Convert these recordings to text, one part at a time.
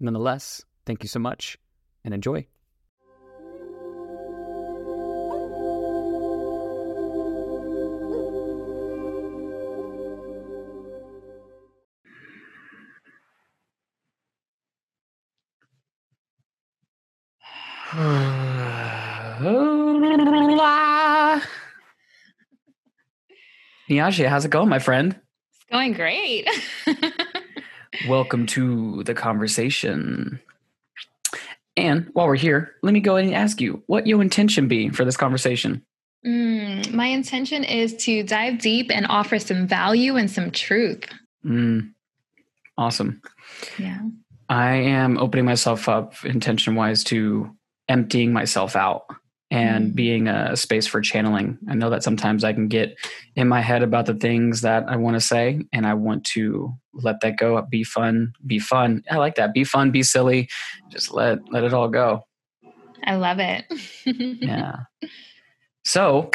Nonetheless, thank you so much and enjoy. Niaja, how's it going, my friend? It's going great. Welcome to the conversation. And while we're here, let me go ahead and ask you what your intention be for this conversation. Mm, my intention is to dive deep and offer some value and some truth. Mm, awesome. Yeah. I am opening myself up intention wise to emptying myself out and Mm. being a space for channeling. I know that sometimes I can get in my head about the things that I want to say, and I want to let that go. Be fun, be fun. I like that. Be fun, be silly. Just let let it all go. I love it. Yeah. so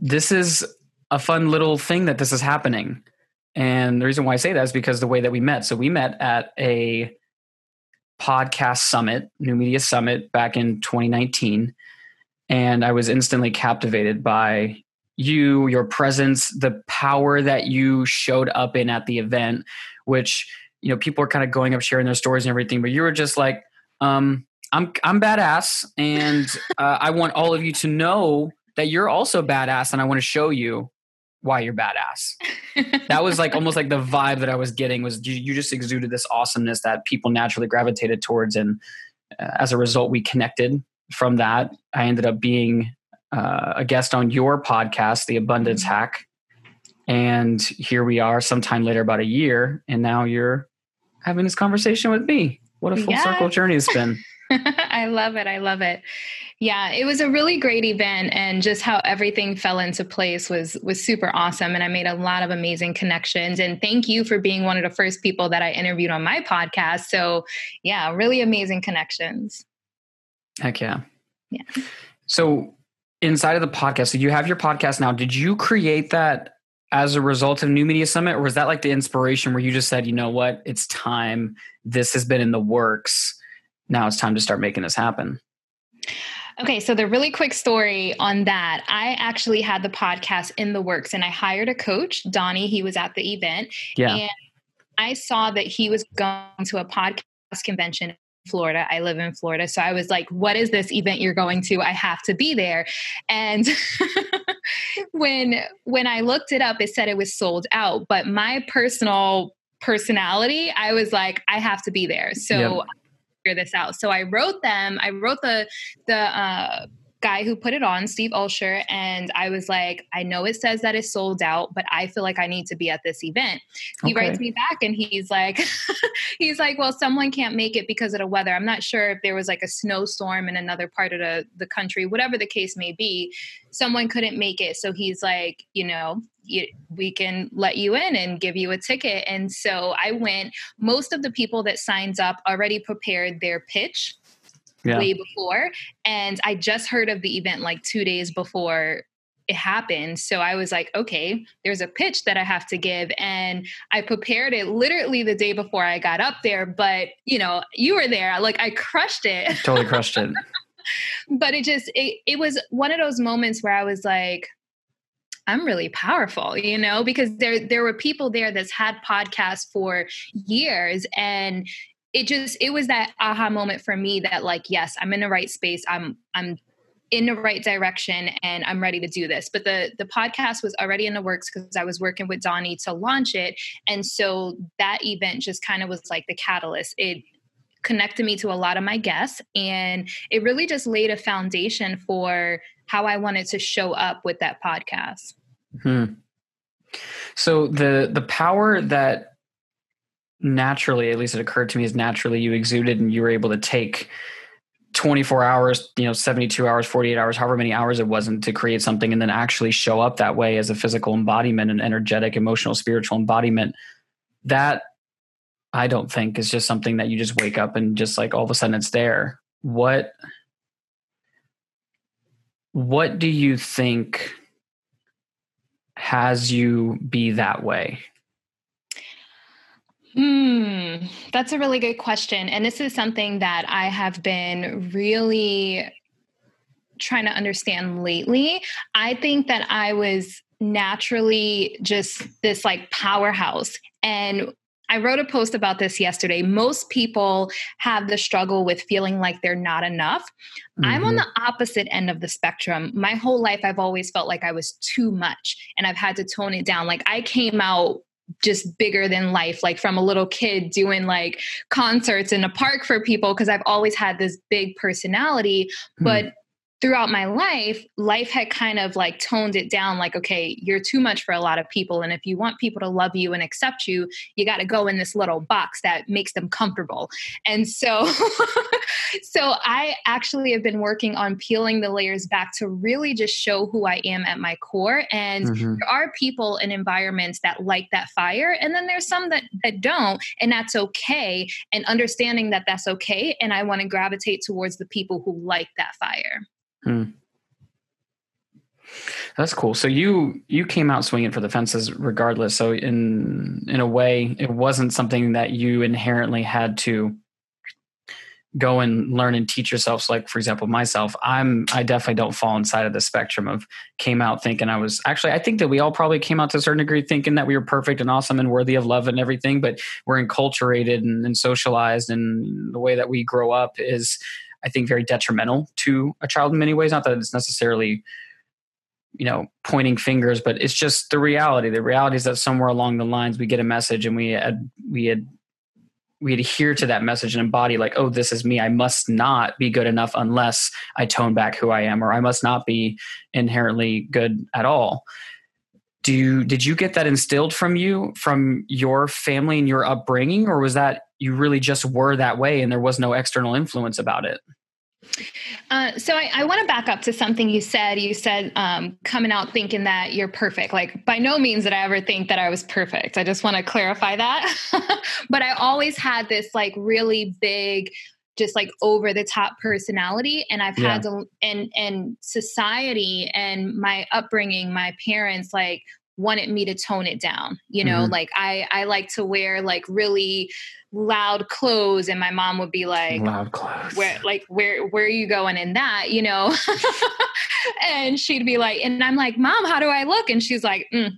this is a fun little thing that this is happening. And the reason why I say that is because the way that we met. So we met at a podcast summit, New Media Summit back in 2019. And I was instantly captivated by you, your presence, the power that you showed up in at the event, which, you know, people are kind of going up sharing their stories and everything, but you were just like, um, I'm I'm badass, and uh, I want all of you to know that you're also badass, and I want to show you why you're badass. That was like almost like the vibe that I was getting was you, you just exuded this awesomeness that people naturally gravitated towards, and uh, as a result, we connected. From that, I ended up being uh, a guest on your podcast, The Abundance Hack, and here we are, sometime later, about a year, and now you're having this conversation with me. What a full Yeah. circle journey it's been. I love it. I love it. Yeah, it was a really great event and just how everything fell into place was was super awesome and I made a lot of amazing connections and thank you for being one of the first people that I interviewed on my podcast. So, yeah, really amazing connections. Heck yeah. Yeah. So inside of the podcast, so you have your podcast now. Did you create that as a result of New Media Summit, or was that like the inspiration where you just said, you know what, it's time. This has been in the works. Now it's time to start making this happen. Okay, so the really quick story on that, I actually had the podcast in the works and I hired a coach, Donnie. He was at the event. Yeah. And I saw that he was going to a podcast convention Florida. I live in Florida. So I was like, what is this event you're going to? I have to be there. And when when I looked it up, it said it was sold out. But my personal personality, I was like, I have to be there. So Yep. figure this out. So I wrote them. I wrote the the uh, guy who put it on, Steve Olsher, and I was like, I know it says that it's sold out, but I feel like I need to be at this event. He Okay. writes me back and he's like, he's like, well, someone can't make it because of the weather. I'm not sure if there was like a snowstorm in another part of the, the country, whatever the case may be. Someone couldn't make it. So he's like, you know, you, we can let you in and give you a ticket. And so I went. Most of the people that signs up already prepared their pitch Yeah. way before. And I just heard of the event like two days before it happened. So I was like, okay, there's a pitch that I have to give. And I prepared it literally the day before I got up there. But, you know, you were there. Like I crushed it. Totally crushed it. but it just, it, it was one of those moments where I was like, I'm really powerful, you know, because there there were people there that's had podcasts for years and it just it was that aha moment for me that like yes, I'm in the right space. I'm I'm in the right direction and I'm ready to do this. But the the podcast was already in the works because I was working with Donnie to launch it. And so that event just kind of was like the catalyst. It connected me to a lot of my guests and it really just laid a foundation for how I wanted to show up with that podcast. Hmm. So the the power that naturally, at least it occurred to me as naturally you exuded and you were able to take 24 hours, you know, 72 hours, 48 hours, however many hours it wasn't to create something and then actually show up that way as a physical embodiment an energetic, emotional, spiritual embodiment. That I don't think is just something that you just wake up and just like all of a sudden it's there. What what do you think has you be that way? Hmm, that's a really good question. And this is something that I have been really trying to understand lately. I think that I was naturally just this like powerhouse. And I wrote a post about this yesterday. Most people have the struggle with feeling like they're not enough. Mm-hmm. I'm on mm-hmm. the opposite end of the spectrum. My whole life, I've always felt like I was too much and I've had to tone it down. Like I came out just bigger than life like from a little kid doing like concerts in a park for people because I've always had this big personality mm. but throughout my life, life had kind of like toned it down like, okay, you're too much for a lot of people. And if you want people to love you and accept you, you got to go in this little box that makes them comfortable. And so, so I actually have been working on peeling the layers back to really just show who I am at my core. And mm-hmm. there are people and environments that like that fire. And then there's some that, that don't. And that's okay. And understanding that that's okay. And I want to gravitate towards the people who like that fire. Hmm. That's cool. So you you came out swinging for the fences regardless. So in in a way, it wasn't something that you inherently had to go and learn and teach yourself. So like for example, myself, I'm I definitely don't fall inside of the spectrum of came out thinking I was actually I think that we all probably came out to a certain degree thinking that we were perfect and awesome and worthy of love and everything, but we're enculturated and, and socialized and the way that we grow up is I think, very detrimental to a child in many ways. Not that it's necessarily, you know, pointing fingers, but it's just the reality. The reality is that somewhere along the lines we get a message and we had we had we adhere to that message and embody like, oh, this is me. I must not be good enough unless I tone back who I am, or I must not be inherently good at all. Do you, did you get that instilled from you, from your family and your upbringing, or was that you really just were that way and there was no external influence about it? Uh, so I, I want to back up to something you said. You said um, coming out thinking that you're perfect. Like by no means did I ever think that I was perfect. I just want to clarify that. but I always had this like really big, just like over the top personality, and I've yeah. had to and and society and my upbringing, my parents like wanted me to tone it down. You know, mm-hmm. like I I like to wear like really loud clothes and my mom would be like loud clothes where like where where are you going in that you know and she'd be like and i'm like mom how do i look and she's like mm,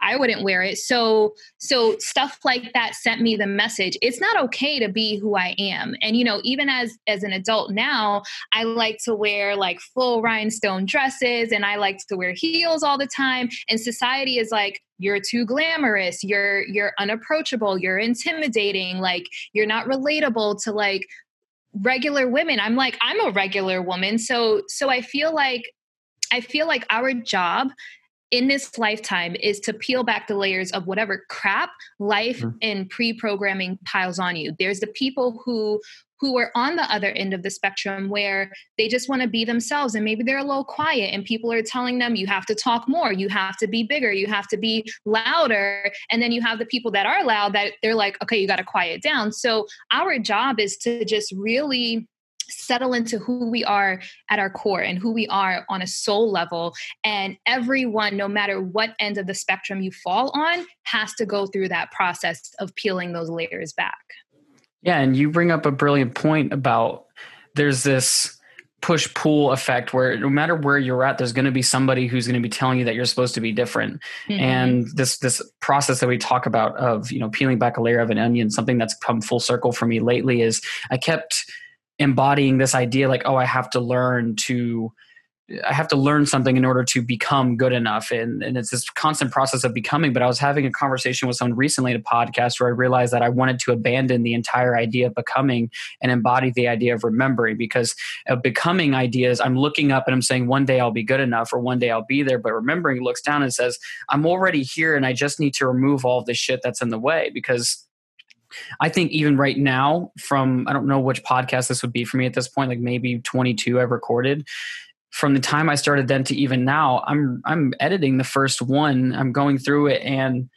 I wouldn't wear it. So so stuff like that sent me the message. It's not okay to be who I am. And you know, even as as an adult now, I like to wear like full rhinestone dresses and I like to wear heels all the time and society is like you're too glamorous, you're you're unapproachable, you're intimidating, like you're not relatable to like regular women. I'm like I'm a regular woman. So so I feel like I feel like our job in this lifetime is to peel back the layers of whatever crap life mm-hmm. and pre-programming piles on you. There's the people who who are on the other end of the spectrum where they just want to be themselves and maybe they're a little quiet and people are telling them you have to talk more you have to be bigger you have to be louder. And then you have the people that are loud that they're like okay you got to quiet down. So our job is to just really settle into who we are at our core and who we are on a soul level. And everyone, no matter what end of the spectrum you fall on, has to go through that process of peeling those layers back. Yeah, and you bring up a brilliant point about there's this push pull effect where no matter where you're at there's going to be somebody who's going to be telling you that you're supposed to be different mm-hmm. and this this process that we talk about of you know peeling back a layer of an onion something that's come full circle for me lately is i kept embodying this idea like oh i have to learn to i have to learn something in order to become good enough. And, and it's this constant process of becoming. But i was having a conversation with someone recently at a podcast where i realized that i wanted to abandon the entire idea of becoming and embody the idea of remembering because of becoming ideas i'm looking up and i'm saying one day i'll be good enough or one day i'll be there. But remembering looks down and says i'm already here and i just need to remove all the shit that's in the way because I think even right now, from I don't know which podcast this would be for me at this point, like maybe 22 I've recorded. From the time I started then to even now, I'm I'm editing the first one. I'm going through it and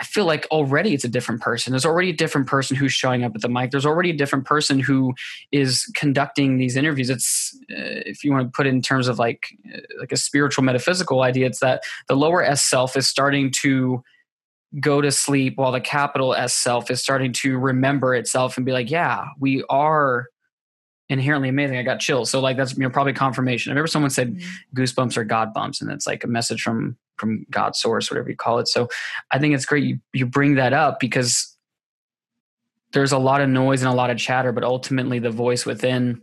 I feel like already it's a different person. There's already a different person who's showing up at the mic. There's already a different person who is conducting these interviews. It's uh, if you want to put it in terms of like uh, like a spiritual metaphysical idea, it's that the lower S self is starting to go to sleep while the capital S self is starting to remember itself and be like, yeah, we are inherently amazing. I got chills. So like that's you know probably confirmation. I remember someone said mm-hmm. goosebumps are God bumps, and it's like a message from from God source, whatever you call it. So I think it's great you you bring that up because there's a lot of noise and a lot of chatter, but ultimately the voice within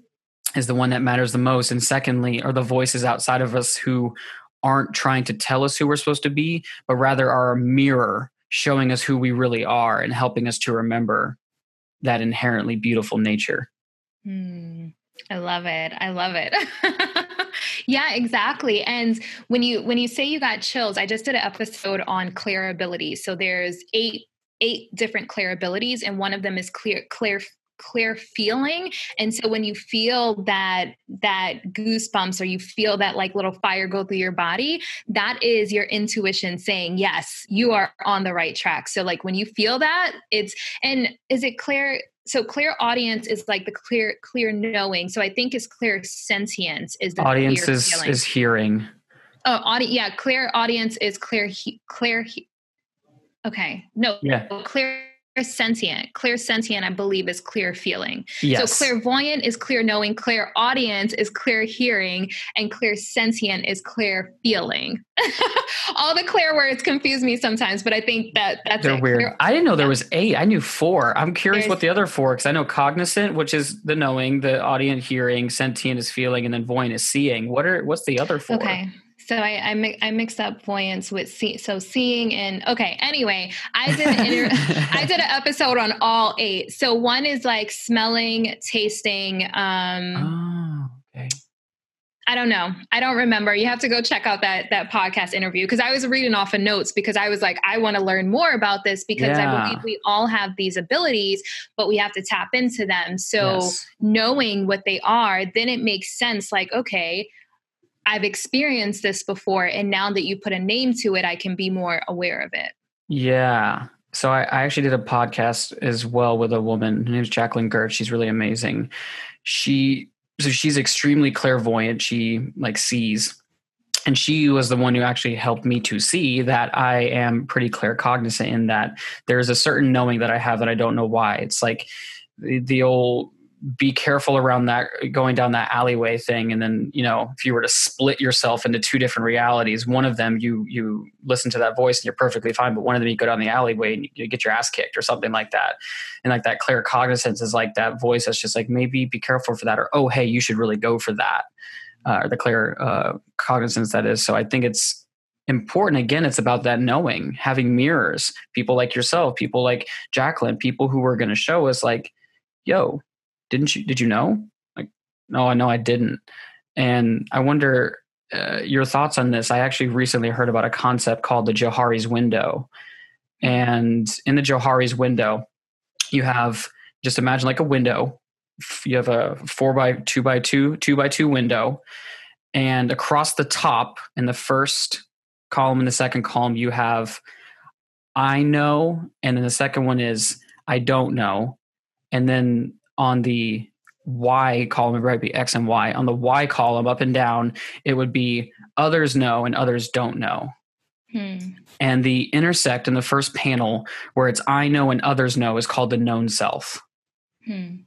is the one that matters the most. And secondly, are the voices outside of us who aren't trying to tell us who we're supposed to be, but rather are a mirror showing us who we really are and helping us to remember that inherently beautiful nature. Mm, I love it. I love it. yeah, exactly. And when you when you say you got chills, I just did an episode on clair abilities. So there's eight eight different clair abilities and one of them is clear clear clear feeling and so when you feel that that goosebumps or you feel that like little fire go through your body that is your intuition saying yes you are on the right track. So like when you feel that it's and is it clear so clairaudience is like the clear clear knowing so i think is clairsentience is the audience is, is hearing. Oh audi- yeah clairaudience is clear he- clear he- okay no yeah. clear sentient. Clairsentient, I believe, is clear feeling. Yes. So clairvoyant is clear knowing, clairaudience is clear hearing, and clairsentient is clear feeling. All the clear words confuse me sometimes, but I think that that's they're it. weird. Clear, I didn't know there was eight. I knew four. I'm curious There's, what the other four because I know cognizant, which is the knowing, the audience hearing, sentient is feeling, and then voyant is seeing. What are what's the other four? Okay. So I I, I mixed up voyance with see, so seeing and okay. Anyway, I did an inter- I did an episode on all eight. So one is like smelling, tasting. Um, oh, okay. I don't know. I don't remember. You have to go check out that that podcast interview because I was reading off of notes because I was like, I want to learn more about this because yeah. I believe we all have these abilities, but we have to tap into them. So yes. knowing what they are, then it makes sense. Like, okay, I've experienced this before. And now that you put a name to it, I can be more aware of it. Yeah. So I, I actually did a podcast as well with a woman. Her name is Jacqueline Gert. She's really amazing. She so she's extremely clairvoyant. She like sees. And she was the one who actually helped me to see that I am pretty claircognizant in that there's a certain knowing that I have that I don't know why. It's like the, the old be careful around that going down that alleyway thing. And then you know if you were to split yourself into two different realities one of them you you listen to that voice and you're perfectly fine but one of them you go down the alleyway and you get your ass kicked or something like that. And like that claircognizance is like that voice that's just like maybe be careful for that or oh hey you should really go for that uh, or the clear uh, cognizance that is. So i think it's important. Again it's about that knowing having mirrors people like yourself people like jacqueline people who are going to show us like yo didn't you did you know? Like no i know i didn't. And i wonder uh, your thoughts on this. I actually recently heard about a concept called the johari's window. And in the johari's window you have just imagine like a window. You have a four by two by two two by two window. And across the top in the first column and the second column you have i know and then the second one is i don't know. And then on the Y column, it would be X and Y. On the Y column, up and down, it would be others know and others don't know. Hmm. And the intersect in the first panel, where it's I know and others know, is called the known self. Hmm.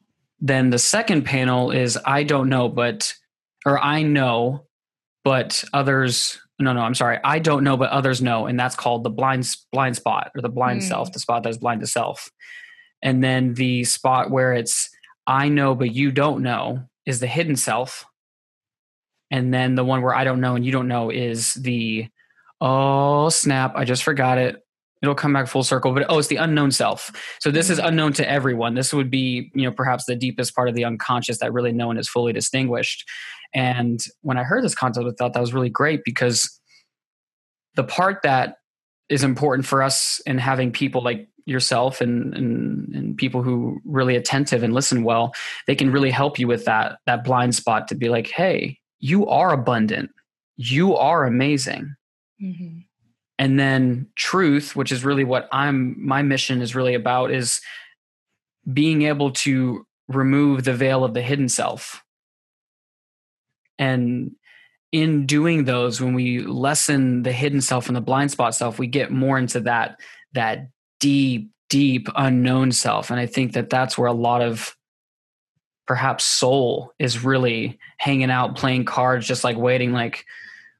Then the second panel is I don't know, but, or I know, but others, no, no, I'm sorry. I don't know, but others know. And that's called the blind, blind spot or the blind hmm. self, the spot that is blind to self. And then the spot where it's I know but you don't know is the hidden self. And then the one where I don't know and you don't know is the oh snap, I just forgot it. It'll come back full circle, but oh, it's the unknown self. So this is mm-hmm. unknown to everyone. This would be, you know, perhaps the deepest part of the unconscious that really no one is fully distinguished. And when I heard this concept, I thought that was really great because the part that is important for us in having people like yourself and, and and people who really attentive and listen well they can really help you with that that blind spot to be like hey you are abundant. You are amazing. Mm-hmm. and then truth which is really what i'm my mission is really about is being able to remove the veil of the hidden self. And in doing those when we lessen the hidden self and the blind spot self we get more into that that deep deep unknown self. And i think that that's where a lot of perhaps soul is really hanging out playing cards just like waiting like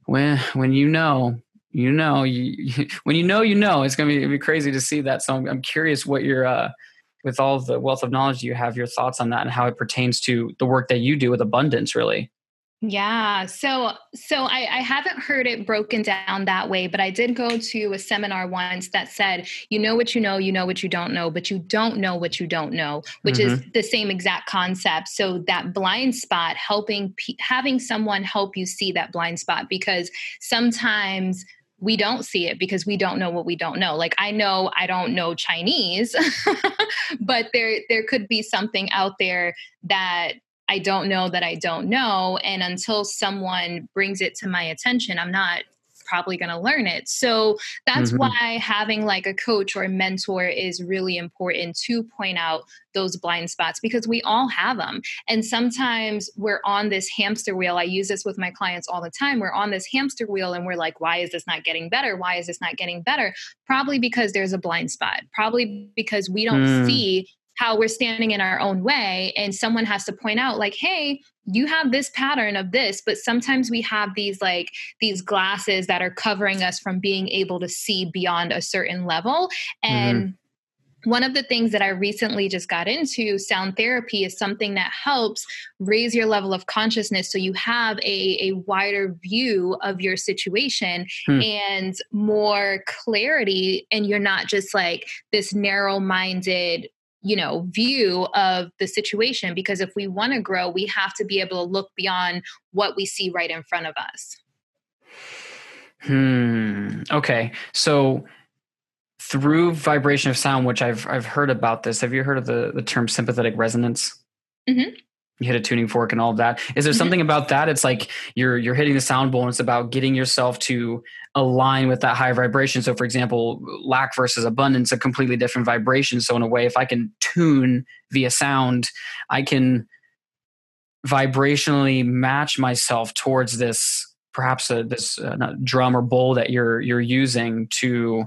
when when you know you know you, when you know you know. It's going to be, crazy to see that. So I'm, I'm curious what your uh with all the wealth of knowledge you have your thoughts on that and how it pertains to the work that you do with abundance really yeah. So so I, I haven't heard it broken down that way, but I did go to a seminar once that said, you know what you know, you know what you don't know, but you don't know what you don't know, which mm-hmm. is the same exact concept. So that blind spot, helping having someone help you see that blind spot because sometimes we don't see it because we don't know what we don't know like i know i don't know chinese but there there could be something out there that I don't know that I don't know. And until someone brings it to my attention, I'm not probably going to learn it. So that's mm-hmm. why having like a coach or a mentor is really important to point out those blind spots because we all have them. And sometimes we're on this hamster wheel. I use this with my clients all the time. We're on this hamster wheel and we're like, why is this not getting better? Why is this not getting better? Probably because there's a blind spot. Probably because we don't mm. see how we're standing in our own way and someone has to point out like hey you have this pattern of this but sometimes we have these like these glasses that are covering us from being able to see beyond a certain level and mm-hmm one of the things that I recently just got into, sound therapy, is something that helps raise your level of consciousness so you have a, a wider view of your situation hmm. and more clarity. And you're not just like this narrow minded you know view of the situation because if we want to grow we have to be able to look beyond what we see right in front of us. Hmm okay. So through vibration of sound which i've i've heard about this have you heard of the the term sympathetic resonance? Mm-hmm hit a tuning fork and all of that. Is there mm-hmm. something about that? It's like you're you're hitting the sound bowl and it's about getting yourself to align with that high vibration. So for example, lack versus abundance, a completely different vibration. So in a way, if I can tune via sound, I can vibrationally match myself towards this perhaps a, this uh, drum or bowl that you're you're using to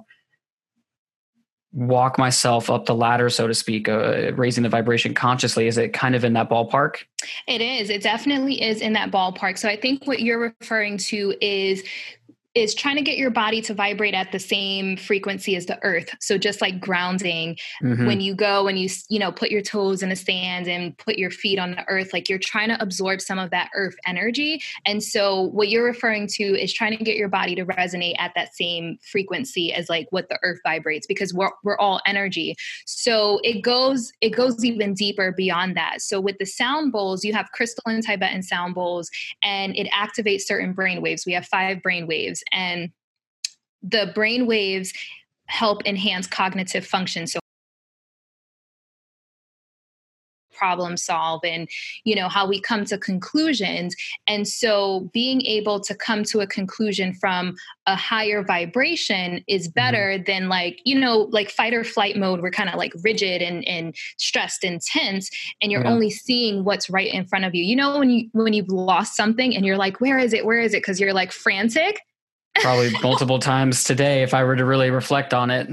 walk myself up the ladder, so to speak, uh, raising the vibration consciously? Is it kind of in that ballpark? It is. It definitely is in that ballpark. So I think what you're referring to is is trying to get your body to vibrate at the same frequency as the earth. So just like grounding mm-hmm. when you go and you you know put your toes in the sand and put your feet on the earth like you're trying to absorb some of that earth energy. And so what you're referring to is trying to get your body to resonate at that same frequency as like what the earth vibrates because we're, we're all energy. So it goes it goes even deeper beyond that. So with the sound bowls you have crystalline tibetan sound bowls and it activates certain brain waves. We have five brain waves and the brain waves help enhance cognitive function so problem solve and you know how we come to conclusions and so being able to come to a conclusion from a higher vibration is mm-hmm. better mm-hmm. than like you know like fight or flight mode we're kind of like rigid and and stressed and tense and you're yeah. only seeing what's right in front of you you know when you when you've lost something and you're like where is it where is it because you're like frantic probably multiple times today if I were to really reflect on it.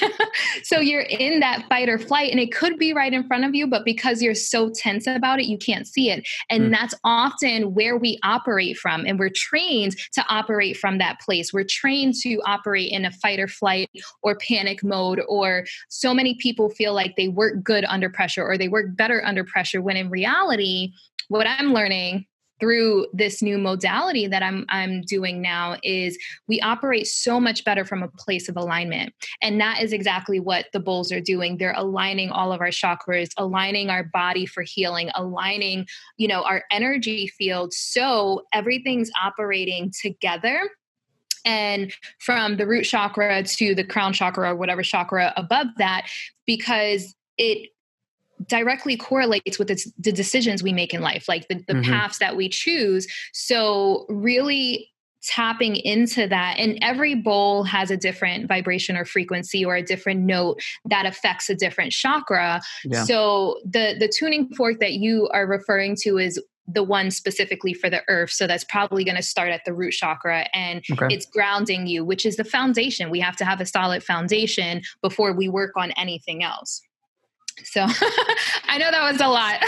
so you're in that fight or flight and it could be right in front of you but because you're so tense about it you can't see it and mm. that's often where we operate from and we're trained to operate from that place we're trained to operate in a fight or flight or panic mode or so many people feel like they work good under pressure or they work better under pressure when in reality what i'm learning through this new modality that I'm I'm doing now is we operate so much better from a place of alignment. And that is exactly what the bowls are doing. They're aligning all of our chakras, aligning our body for healing, aligning, you know, our energy field so everything's operating together and from the root chakra to the crown chakra or whatever chakra above that because it directly correlates with the, the decisions we make in life like the, the mm-hmm. paths that we choose so really tapping into that and every bowl has a different vibration or frequency or a different note that affects a different chakra yeah. so the the tuning fork that you are referring to is the one specifically for the earth. So that's probably going to start at the root chakra and okay. it's grounding you, which is the foundation. We have to have a solid foundation before we work on anything else. So I know that was a lot.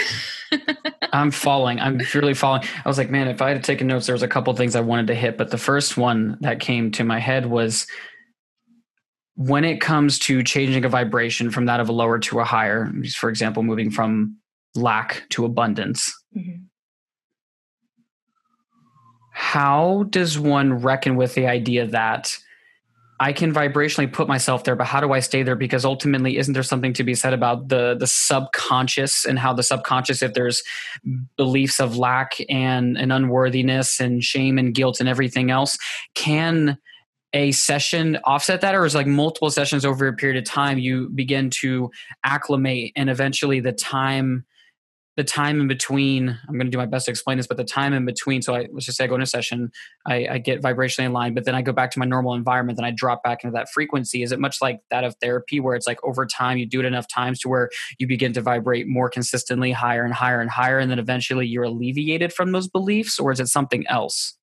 I'm falling. I'm really falling. I was like, man, if I had taken notes, there was a couple things I wanted to hit, but the first one that came to my head was when it comes to changing a vibration from that of a lower to a higher, for example, moving from lack to abundance. Mm-hmm how does one reckon with the idea that I can vibrationally put myself there, but how do I stay there? Because ultimately, isn't there something to be said about the the subconscious and how the subconscious, if there's beliefs of lack and, and unworthiness and shame and guilt and everything else, can a session offset that, or is like multiple sessions over a period of time you begin to acclimate and eventually the time the time in between i'm going to do my best to explain this but the time in between so i let's just say i go in a session I, I, get vibrationally aligned but then i go back to my normal environment then i drop back into that frequency. Is it much like that of therapy where it's like over time you do it enough times to where you begin to vibrate more consistently higher and higher and higher and then eventually you're alleviated from those beliefs or is it something else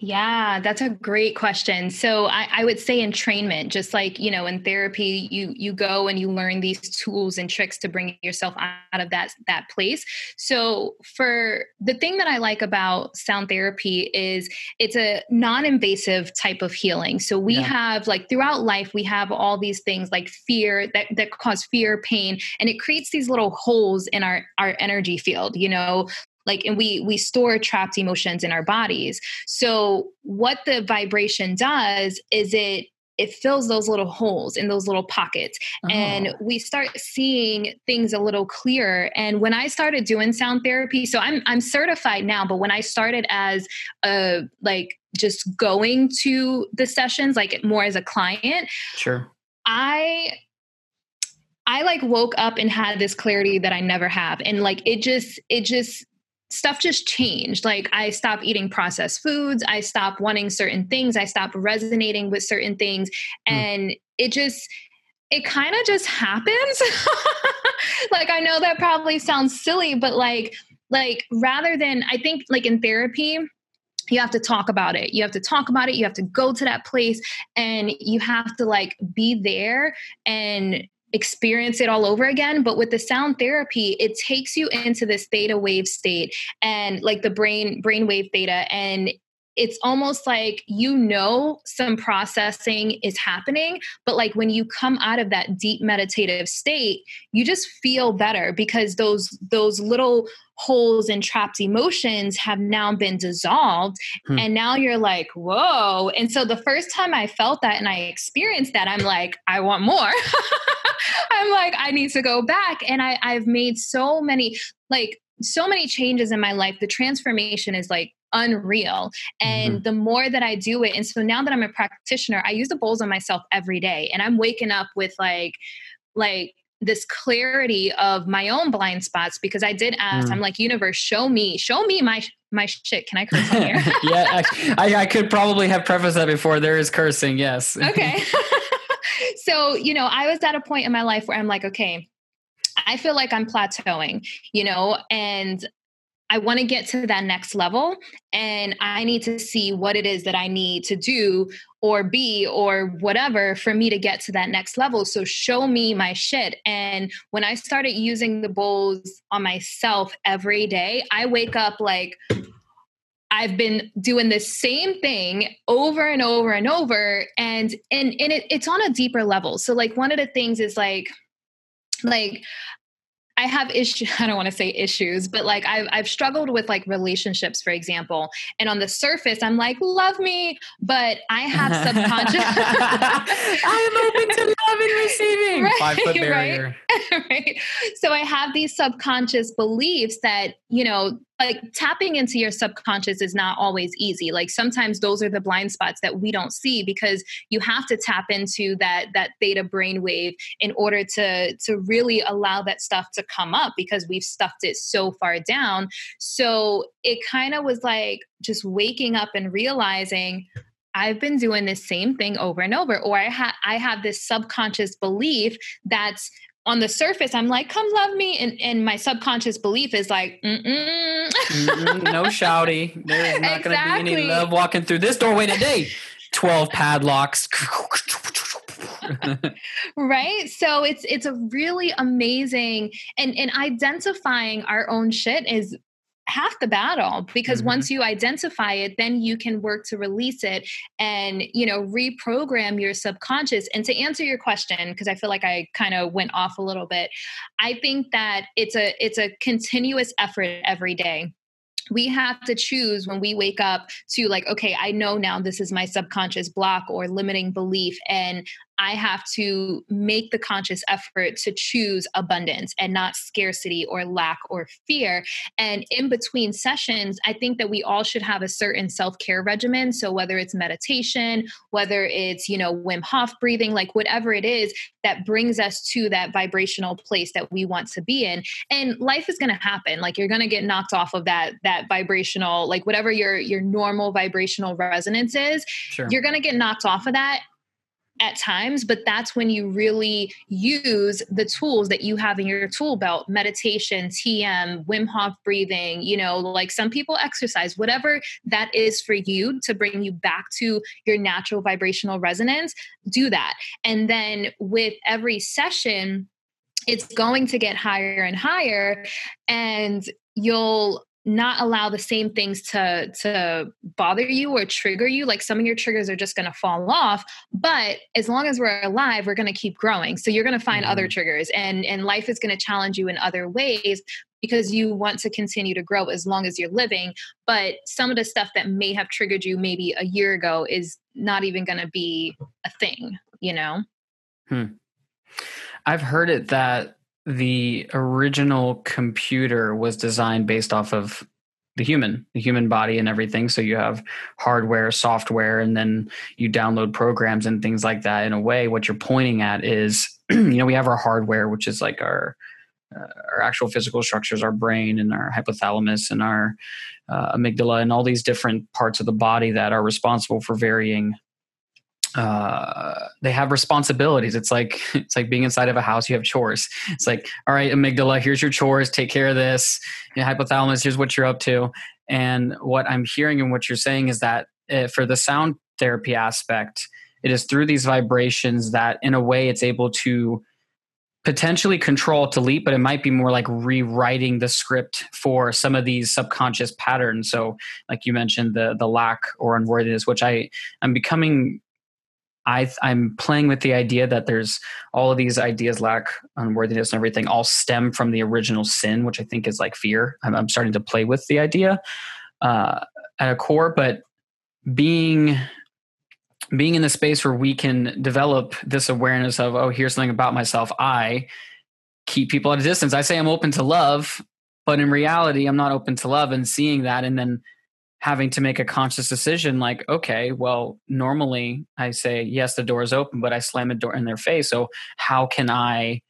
yeah, that's a great question. So I, I, would say entrainment, just like you know, in therapy, you you go and you learn these tools and tricks to bring yourself out of that that place. So for the thing that I like about sound therapy is it's a non-invasive type of healing. So we yeah. have like throughout life, we have all these things like fear that that cause fear, pain, and it creates these little holes in our our energy field. You know, like and we we store trapped emotions in our bodies so what the vibration does is it it fills those little holes in those little pockets oh. and we start seeing things a little clearer and when i started doing sound therapy so i'm i'm certified now but when i started as a like just going to the sessions like more as a client sure i I like woke up and had this clarity that I never have. And like it just, it just stuff just changed. Like I stopped eating processed foods, I stopped wanting certain things, I stopped resonating with certain things hmm. and mm. it just it kind of just happens. like I know that probably sounds silly, but like like rather than I think like in therapy you have to talk about it. You have to talk about it. You have to go to that place and you have to like be there and experience it all over again but with the sound therapy it takes you into this theta wave state and like the brain brain wave theta and it's almost like you know some processing is happening but like when you come out of that deep meditative state you just feel better because those those little holes and trapped emotions have now been dissolved. Hmm. And now you're like, whoa. And so the first time I felt that and I experienced that, I'm like, I want more. I'm like, I need to go back. And I, I've made so many, like, so many changes in my life. The transformation is like unreal. And mm-hmm. the more that I do it, and so now that I'm a practitioner, I use the bowls on myself every day. And I'm waking up with like, like this clarity of my own blind spots because I did ask, mm. I'm like, universe, show me, show me my my shit. Can I curse on here? yeah, I, I could probably have prefaced that before. There is cursing, yes. okay. so, you know, I was at a point in my life where I'm like, okay, I feel like I'm plateauing, you know, and I want to get to that next level and I need to see what it is that I need to do or be or whatever for me to get to that next level. So show me my shit. And when I started using the bowls on myself every day, I wake up like, I've been doing the same thing over and over and over. And and, and it, it's on a deeper level. So like one of the things is like, like I have issues. I don't want to say issues, but like I've I've struggled with like relationships, for example. And on the surface, I'm like, love me, but I have subconscious. I am open to love and receiving. Right, Five foot barrier. Right? right. So I have these subconscious beliefs that you know like tapping into your subconscious is not always easy. Like sometimes those are the blind spots that we don't see because you have to tap into that that theta brainwave in order to to really allow that stuff to come up because we've stuffed it so far down. So it kind of was like just waking up and realizing I've been doing this same thing over and over, or I have I have this subconscious belief that's on the surface, I'm like, come love me. And, and my subconscious belief is like, Mm-mm. Mm-mm, no shouty. There's not exactly. going to be any love walking through this doorway today. 12 padlocks. right so it's it's a really amazing and and identifying our own shit is half the battle because mm-hmm. once you identify it then you can work to release it and you know reprogram your subconscious and to answer your question because i feel like i kind of went off a little bit i think that it's a it's a continuous effort every day we have to choose when we wake up to like okay i know now this is my subconscious block or limiting belief and I have to make the conscious effort to choose abundance and not scarcity or lack or fear. And in between sessions, I think that we all should have a certain self care regimen. So whether it's meditation, whether it's, you know, Wim Hof breathing, like whatever it is that brings us to that vibrational place that we want to be in. And life is going to happen. Like you're going to get knocked off of that, that vibrational, like whatever your, your normal vibrational resonance is, sure. you're going to get knocked off of that at times, but that's when you really use the tools that you have in your tool belt meditation, TM, Wim Hof breathing, you know, like some people exercise, whatever that is for you to bring you back to your natural vibrational resonance, do that. And then with every session, it's going to get higher and higher and you'll not allow the same things to to bother you or trigger you like some of your triggers are just going to fall off but as long as we're alive we're going to keep growing so you're going to find mm-hmm. other triggers and and life is going to challenge you in other ways because you want to continue to grow as long as you're living but some of the stuff that may have triggered you maybe a year ago is not even going to be a thing you know hmm. i've heard it that the original computer was designed based off of the human, the human body and everything. So you have hardware, software, and then you download programs and things like that. In a way, what you're pointing at is, you know, we have our hardware, which is like our uh, our actual physical structures, our brain and our hypothalamus and our uh, amygdala, and all these different parts of the body that are responsible for varying uh, they have responsibilities. It's like it's like being inside of a house. You have chores. It's like, all right, amygdala, here's your chores. Take care of this. Hypothalamus, here's what you're up to. And what I'm hearing and what you're saying is that uh, for the sound therapy aspect, it is through these vibrations that, in a way, it's able to potentially control to leap, but it might be more like rewriting the script for some of these subconscious patterns. So, like you mentioned, the the lack or unworthiness, which I I'm becoming I, I'm playing with the idea that there's all of these ideas, lack, unworthiness, and everything, all stem from the original sin, which I think is like fear. I'm, I'm starting to play with the idea uh, at a core, but being being in the space where we can develop this awareness of, oh, here's something about myself. I keep people at a distance. I say I'm open to love, but in reality, I'm not open to love, and seeing that, and then having to make a conscious decision like okay well normally i say yes the door is open but i slam a door in their face so how can i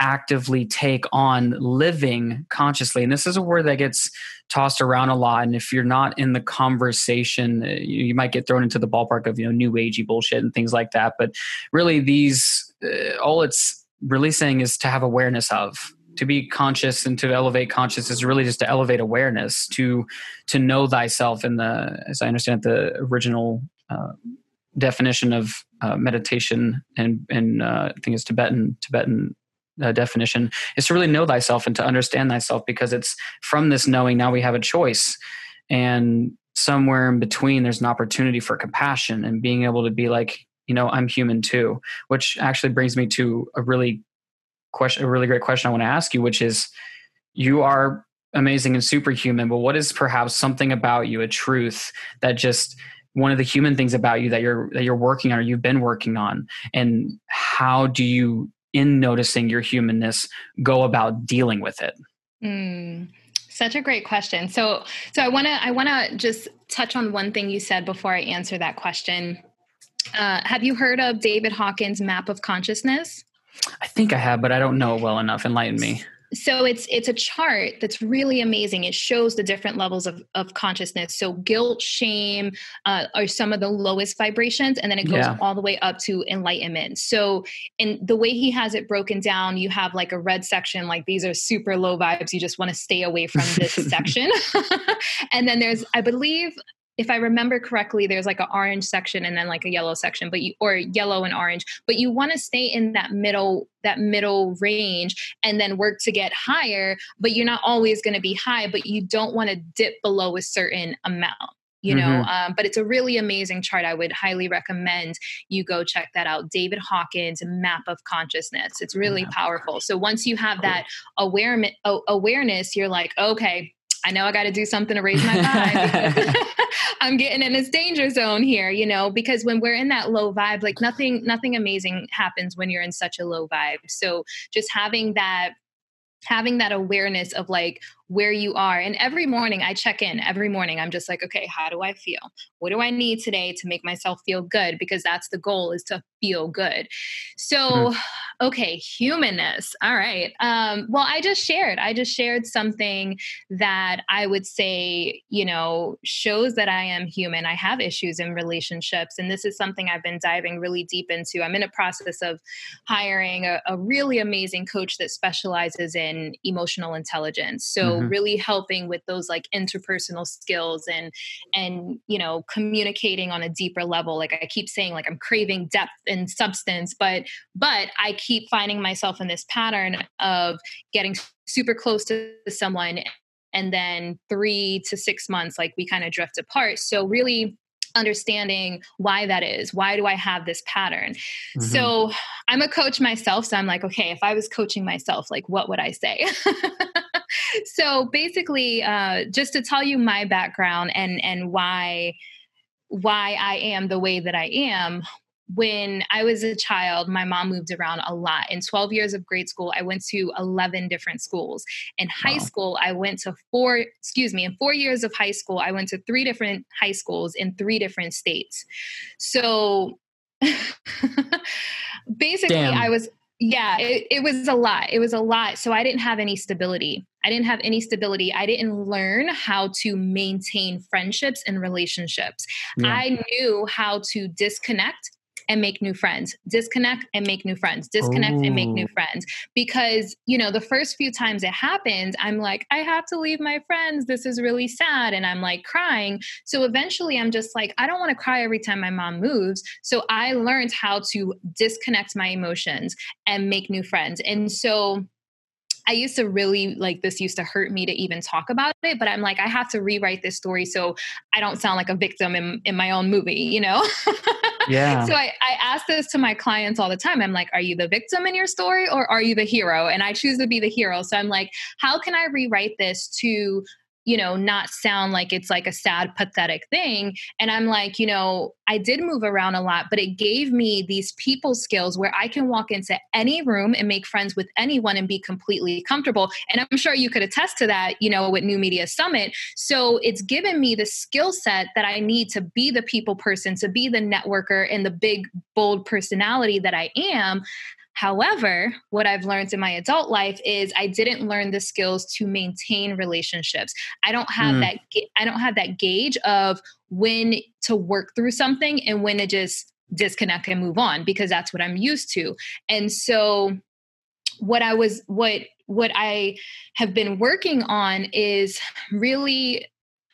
actively take on living consciously? And this is a word that gets tossed around a lot and if you're not in the conversation uh, you, might get thrown into the ballpark of you know new agey bullshit and things like that but really these uh, all it's really saying is to have awareness of to be conscious and to elevate conscious is really just to elevate awareness to to know thyself in the as i understand the original uh, definition of uh, meditation and and uh, i think it's tibetan tibetan uh, definition is to really know thyself and to understand thyself because it's from this knowing now we have a choice. And somewhere in between there's an opportunity for compassion and being able to be like you know i'm human too which actually brings me to a really question, a really great question I want to ask you, which is you are amazing and superhuman, but what is perhaps something about you, a truth that just one of the human things about you that you're that you're working on or you've been working on and how do you in noticing your humanness go about dealing with it mm. Such a great question. So, so I want to I want to just touch on one thing you said before I answer that question. Uh, have you heard of David Hawkins' map of consciousness? I think I have, but I don't know it well enough. Enlighten me. So it's it's a chart that's really amazing. It shows the different levels of, of consciousness. So guilt shame uh, are some of the lowest vibrations and then it goes yeah. all the way up to enlightenment. So in the way he has it broken down you have like a red section like these are super low vibes. You just want to stay away from this section. And then there's i believe if I remember correctly, there's like an orange section and then like a yellow section, but you or yellow and orange, but you want to stay in that middle that middle range and then work to get higher, but you're not always going to be high, but you don't want to dip below a certain amount you know? Mm-hmm. um, but it's a really amazing chart. I would highly recommend you go check that out. David hawkins map of consciousness. It's really powerful. So once you have that awareness awareness you're like okay I know I got to do something to raise my vibe. I'm getting in this danger zone here, you know, because when we're in that low vibe, like nothing, nothing amazing happens when you're in such a low vibe. So just having that having that awareness of like where you are. And every morning I check in, every morning I'm just like, okay, how do I feel? What do I need today to make myself feel good? Because that's the goal is to feel good. So, mm-hmm. okay, humanness. All right. Um, well, I just shared, I just shared something that I would say, you know, shows that I am human. I have issues in relationships. And this is something I've been diving really deep into. I'm in a process of hiring a, a really amazing coach that specializes in emotional intelligence. So, mm-hmm. really helping with those like interpersonal skills and and you know communicating on a deeper level like i keep saying like i'm craving depth and substance but but i keep finding myself in this pattern of getting super close to someone and then 3 to 6 months like we kind of drift apart so really understanding why that is. Why do I have this pattern? Mm-hmm. So I'm a coach myself. So I'm like, okay, if I was coaching myself, like, what would I say? so basically, uh, just to tell you my background and and why why I am the way that I am when I was a child, my mom moved around a lot. In 12 years of grade school, I went to 11 different schools. In high wow. school, I went to four, excuse me, in four years of high school, I went to three different high schools in three different states. So basically, Damn. I was, yeah, it, it was a lot. It was a lot. So I didn't have any stability. I didn't have any stability. I didn't learn how to maintain friendships and relationships. Yeah. I knew how to disconnect and make new friends. Disconnect and make new friends. Disconnect Ooh. and make new friends. Because you know the first few times it happens i'm like i have to leave my friends. This is really sad and i'm like crying. So eventually i'm just like i don't want to cry every time my mom moves. So i learned how to disconnect my emotions and make new friends. And so I used to really like this used to hurt me to even talk about it, but I'm like, I have to rewrite this story so I don't sound like a victim in, in my own movie, you know? Yeah. so I, I ask this to my clients all the time. I'm like, are you the victim in your story or are you the hero? And I choose to be the hero. So I'm like, how can I rewrite this to you know, not sound like it's like a sad, pathetic thing. And I'm like, you know, I did move around a lot, but it gave me these people skills where I can walk into any room and make friends with anyone and be completely comfortable. And I'm sure you could attest to that, you know, with New Media Summit. So it's given me the skill set that I need to be the people person, to be the networker and the big, bold personality that I am. However, what I've learned in my adult life is I didn't learn the skills to maintain relationships. I don't have mm. that I don't have that gauge of when to work through something and when to just disconnect and move on because that's what I'm used to. And so what I was what what I have been working on is really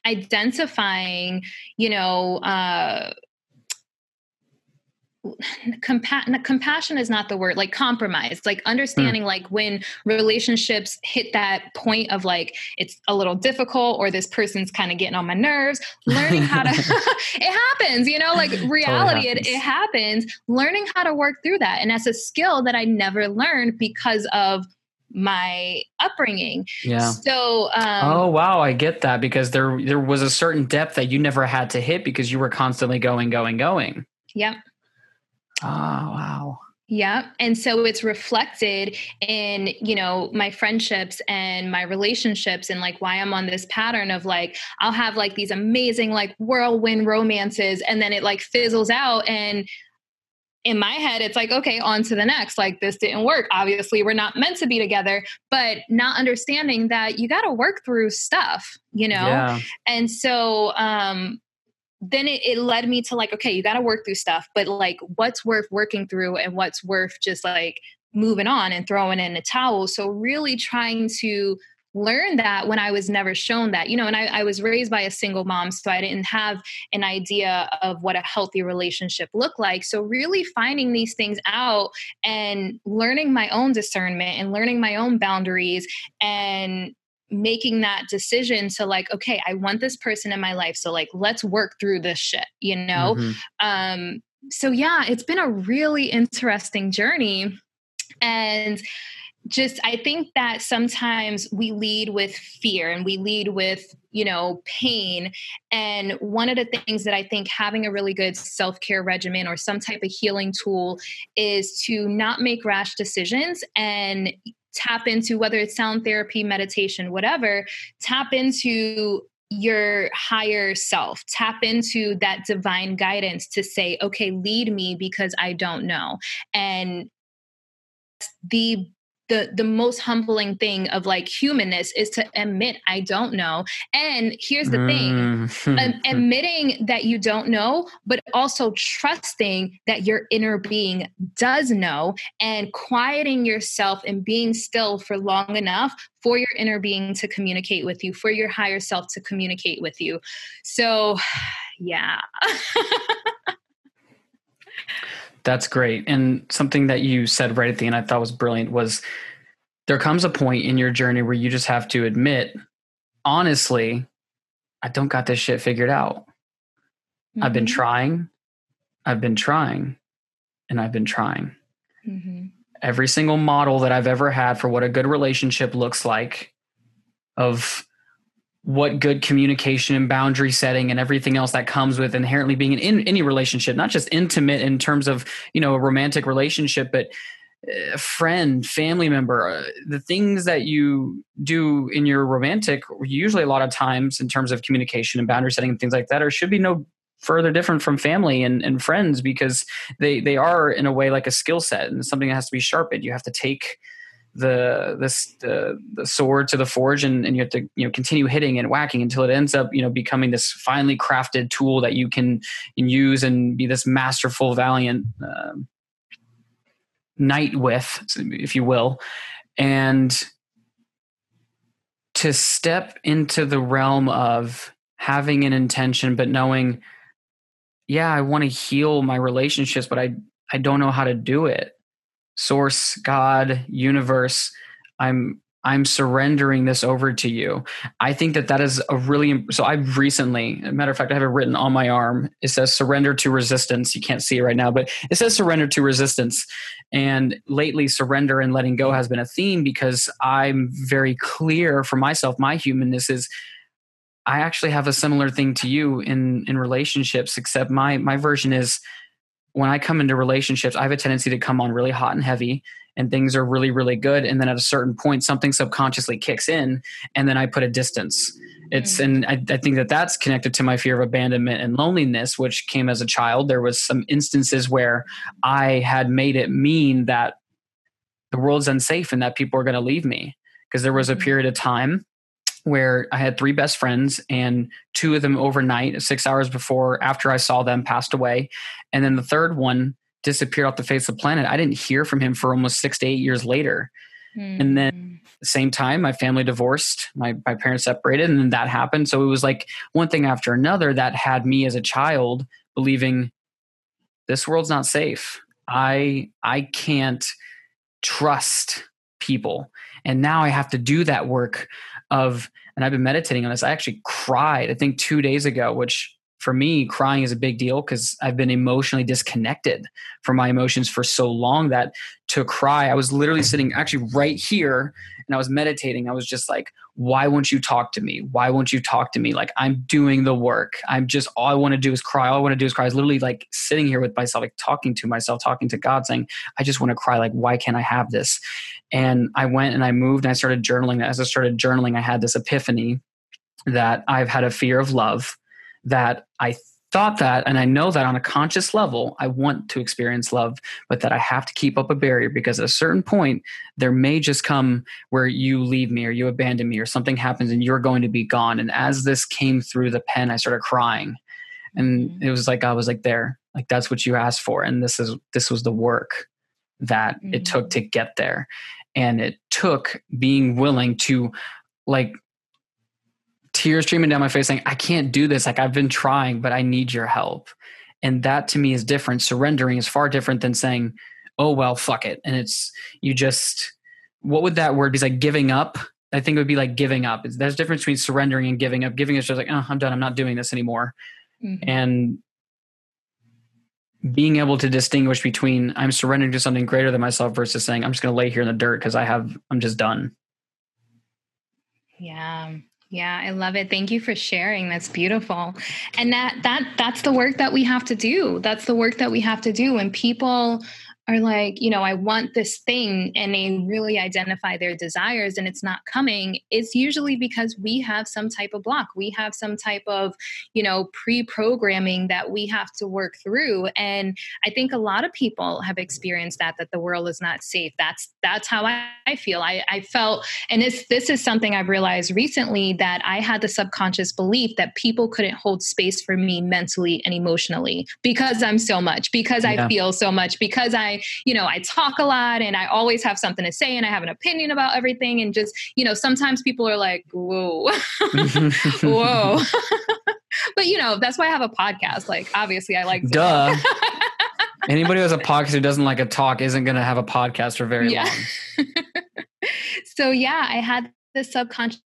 identifying, you know, uh compa- compassion is not the word like compromise like understanding mm. like when relationships hit that point of like it's a little difficult or this person's kind of getting on my nerves learning how to it happens you know like reality totally happens. It, it happens learning how to work through that and that's a skill that i never learned because of my upbringing. Yeah. So. Um, oh wow, I get that because there there was a certain depth that you never had to hit because you were constantly going, going, going. Yep. Oh wow. Yeah. And so it's reflected in, you know, my friendships and my relationships and like why I'm on this pattern of like, I'll have like these amazing, like whirlwind romances and then it like fizzles out. And in my head, it's like, okay, on to the next. Like, this didn't work. Obviously, we're not meant to be together, but not understanding that you got to work through stuff, you know? Yeah. And so, um, then it, it led me to like, okay, you got to work through stuff, but like, what's worth working through and what's worth just like moving on and throwing in a towel. So, really trying to learn that when I was never shown that, you know, and I, I, was raised by a single mom, so I didn't have an idea of what a healthy relationship looked like. So, really finding these things out and learning my own discernment and learning my own boundaries and making that decision to like okay i want this person in my life so like let's work through this shit you know? Mm-hmm. um so yeah it's been a really interesting journey. And just i think that sometimes we lead with fear and we lead with you know pain. And one of the things that i think having a really good self-care regimen or some type of healing tool is to not make rash decisions and tap into whether it's sound therapy meditation whatever tap into your higher self. Tap into that divine guidance to say okay lead me because i don't know. And the the the most humbling thing of like humanness is to admit I don't know. And here's the thing: um, admitting that you don't know, but also trusting that your inner being does know, and quieting yourself and being still for long enough for your inner being to communicate with you, for your higher self to communicate with you. So, yeah. That's great. And something that you said right at the end I thought was brilliant was there comes a point in your journey where you just have to admit, honestly, I don't got this shit figured out. Mm-hmm. I've been mm-hmm. trying, I've been trying, and I've been trying. Mm-hmm. Every single model that I've ever had for what a good relationship looks like, of what good communication and boundary setting and everything else that comes with inherently being in any relationship not just intimate in terms of you know a romantic relationship but a friend family member uh, the things that you do in your romantic usually a lot of times in terms of communication and boundary setting and things like that or should be no further different from family and, and friends because they they are in a way like a skill set and something that has to be sharpened. You have to take the this the, the sword to the forge and, and you have to you know continue hitting and whacking until it ends up you know becoming this finely crafted tool that you can, can use and be this masterful valiant uh, knight with if you will. And to step into the realm of having an intention but knowing yeah i want to heal my relationships but i i don't know how to do it source, God, universe, I'm I'm surrendering this over to you. I think that that is a really so I've recently, matter of fact, I have it written on my arm. It says surrender to resistance. You can't see it right now, but it says surrender to resistance. And lately, surrender and letting go has been a theme because I'm very clear for myself. My humanness is I actually have a similar thing to you in in relationships, except my my version is when I come into relationships, I have a tendency to come on really hot and heavy and things are really, really good. And then at a certain point, something subconsciously kicks in and then I put a distance. It's, mm. and I, I, think that that's connected to my fear of abandonment and loneliness, which came as a child. There was some instances where I had made it mean that the world's unsafe and that people are going to leave me. Because there was a mm-hmm. period of time where I had three best friends and two of them overnight, six hours before after I saw them passed away. And then the third one disappeared off the face of the planet. I didn't hear from him for almost six to eight years later. Mm. And then hmm. the same time, my family divorced, my, my parents separated, and then that happened. So it was like one thing after another that had me as a child believing this world's not safe. I I can't trust people. And now I have to do that work of, and I've been meditating on this. I actually cried, I think two days ago, which for me, crying is a big deal because I've been emotionally disconnected from my emotions for so long that to cry, I was literally sitting actually right here and I was meditating. I was just like, why won't you talk to me? Why won't you talk to me? Like, I'm doing the work. I'm just, all I want to do is cry. All I want to do is cry. I was literally like sitting here with myself, like talking to myself, talking to God, saying, I just want to cry. Like, why can't I have this? And I went and I moved and I started journaling. As I started journaling, I had this epiphany that I've had a fear of love that I thought that and I know that on a conscious level I want to experience love but that I have to keep up a barrier because at a certain point there may just come where you leave me or you abandon me or something happens and you're going to be gone and as this came through the pen I started crying and mm-hmm. it was like I was like there like that's what you asked for and this is this was the work that mm-hmm. it took to get there and it took being willing to like tears streaming down my face saying, I can't do this. Like I've been trying, but I need your help. And that to me is different. Surrendering is far different than saying, oh, well, fuck it. And it's, you just, what would that word be? It's like giving up. I think it would be like giving up. There's a difference between surrendering and giving up. Giving is just like, oh, I'm done. I'm not doing this anymore. Mm-hmm. And being able to distinguish between I'm surrendering to something greater than myself versus saying I'm just going to lay here in the dirt because I have I'm just done. Yeah. Yeah, I love it. Thank you for sharing. That's beautiful. And that that that's the work that we have to do. That's the work that we have to do when people are like, you know, I want this thing and they really identify their desires and it's not coming, it's usually because we have some type of block. We have some type of, you know, pre programming that we have to work through. And I think a lot of people have experienced that, that the world is not safe. That's, that's how I, I feel. I, I felt, and this, this is something I've realized recently that I had the subconscious belief that people couldn't hold space for me mentally and emotionally because I'm so much, because yeah. I feel so much, because I, you know, I talk a lot and I always have something to say and I have an opinion about everything. And just, you know, sometimes people are like, whoa, whoa. but, you know, that's why I have a podcast. Like, obviously, I like. Duh. Anybody who has a podcast who doesn't like a talk isn't going to have a podcast for very yeah. long. so, yeah, I had this subconscious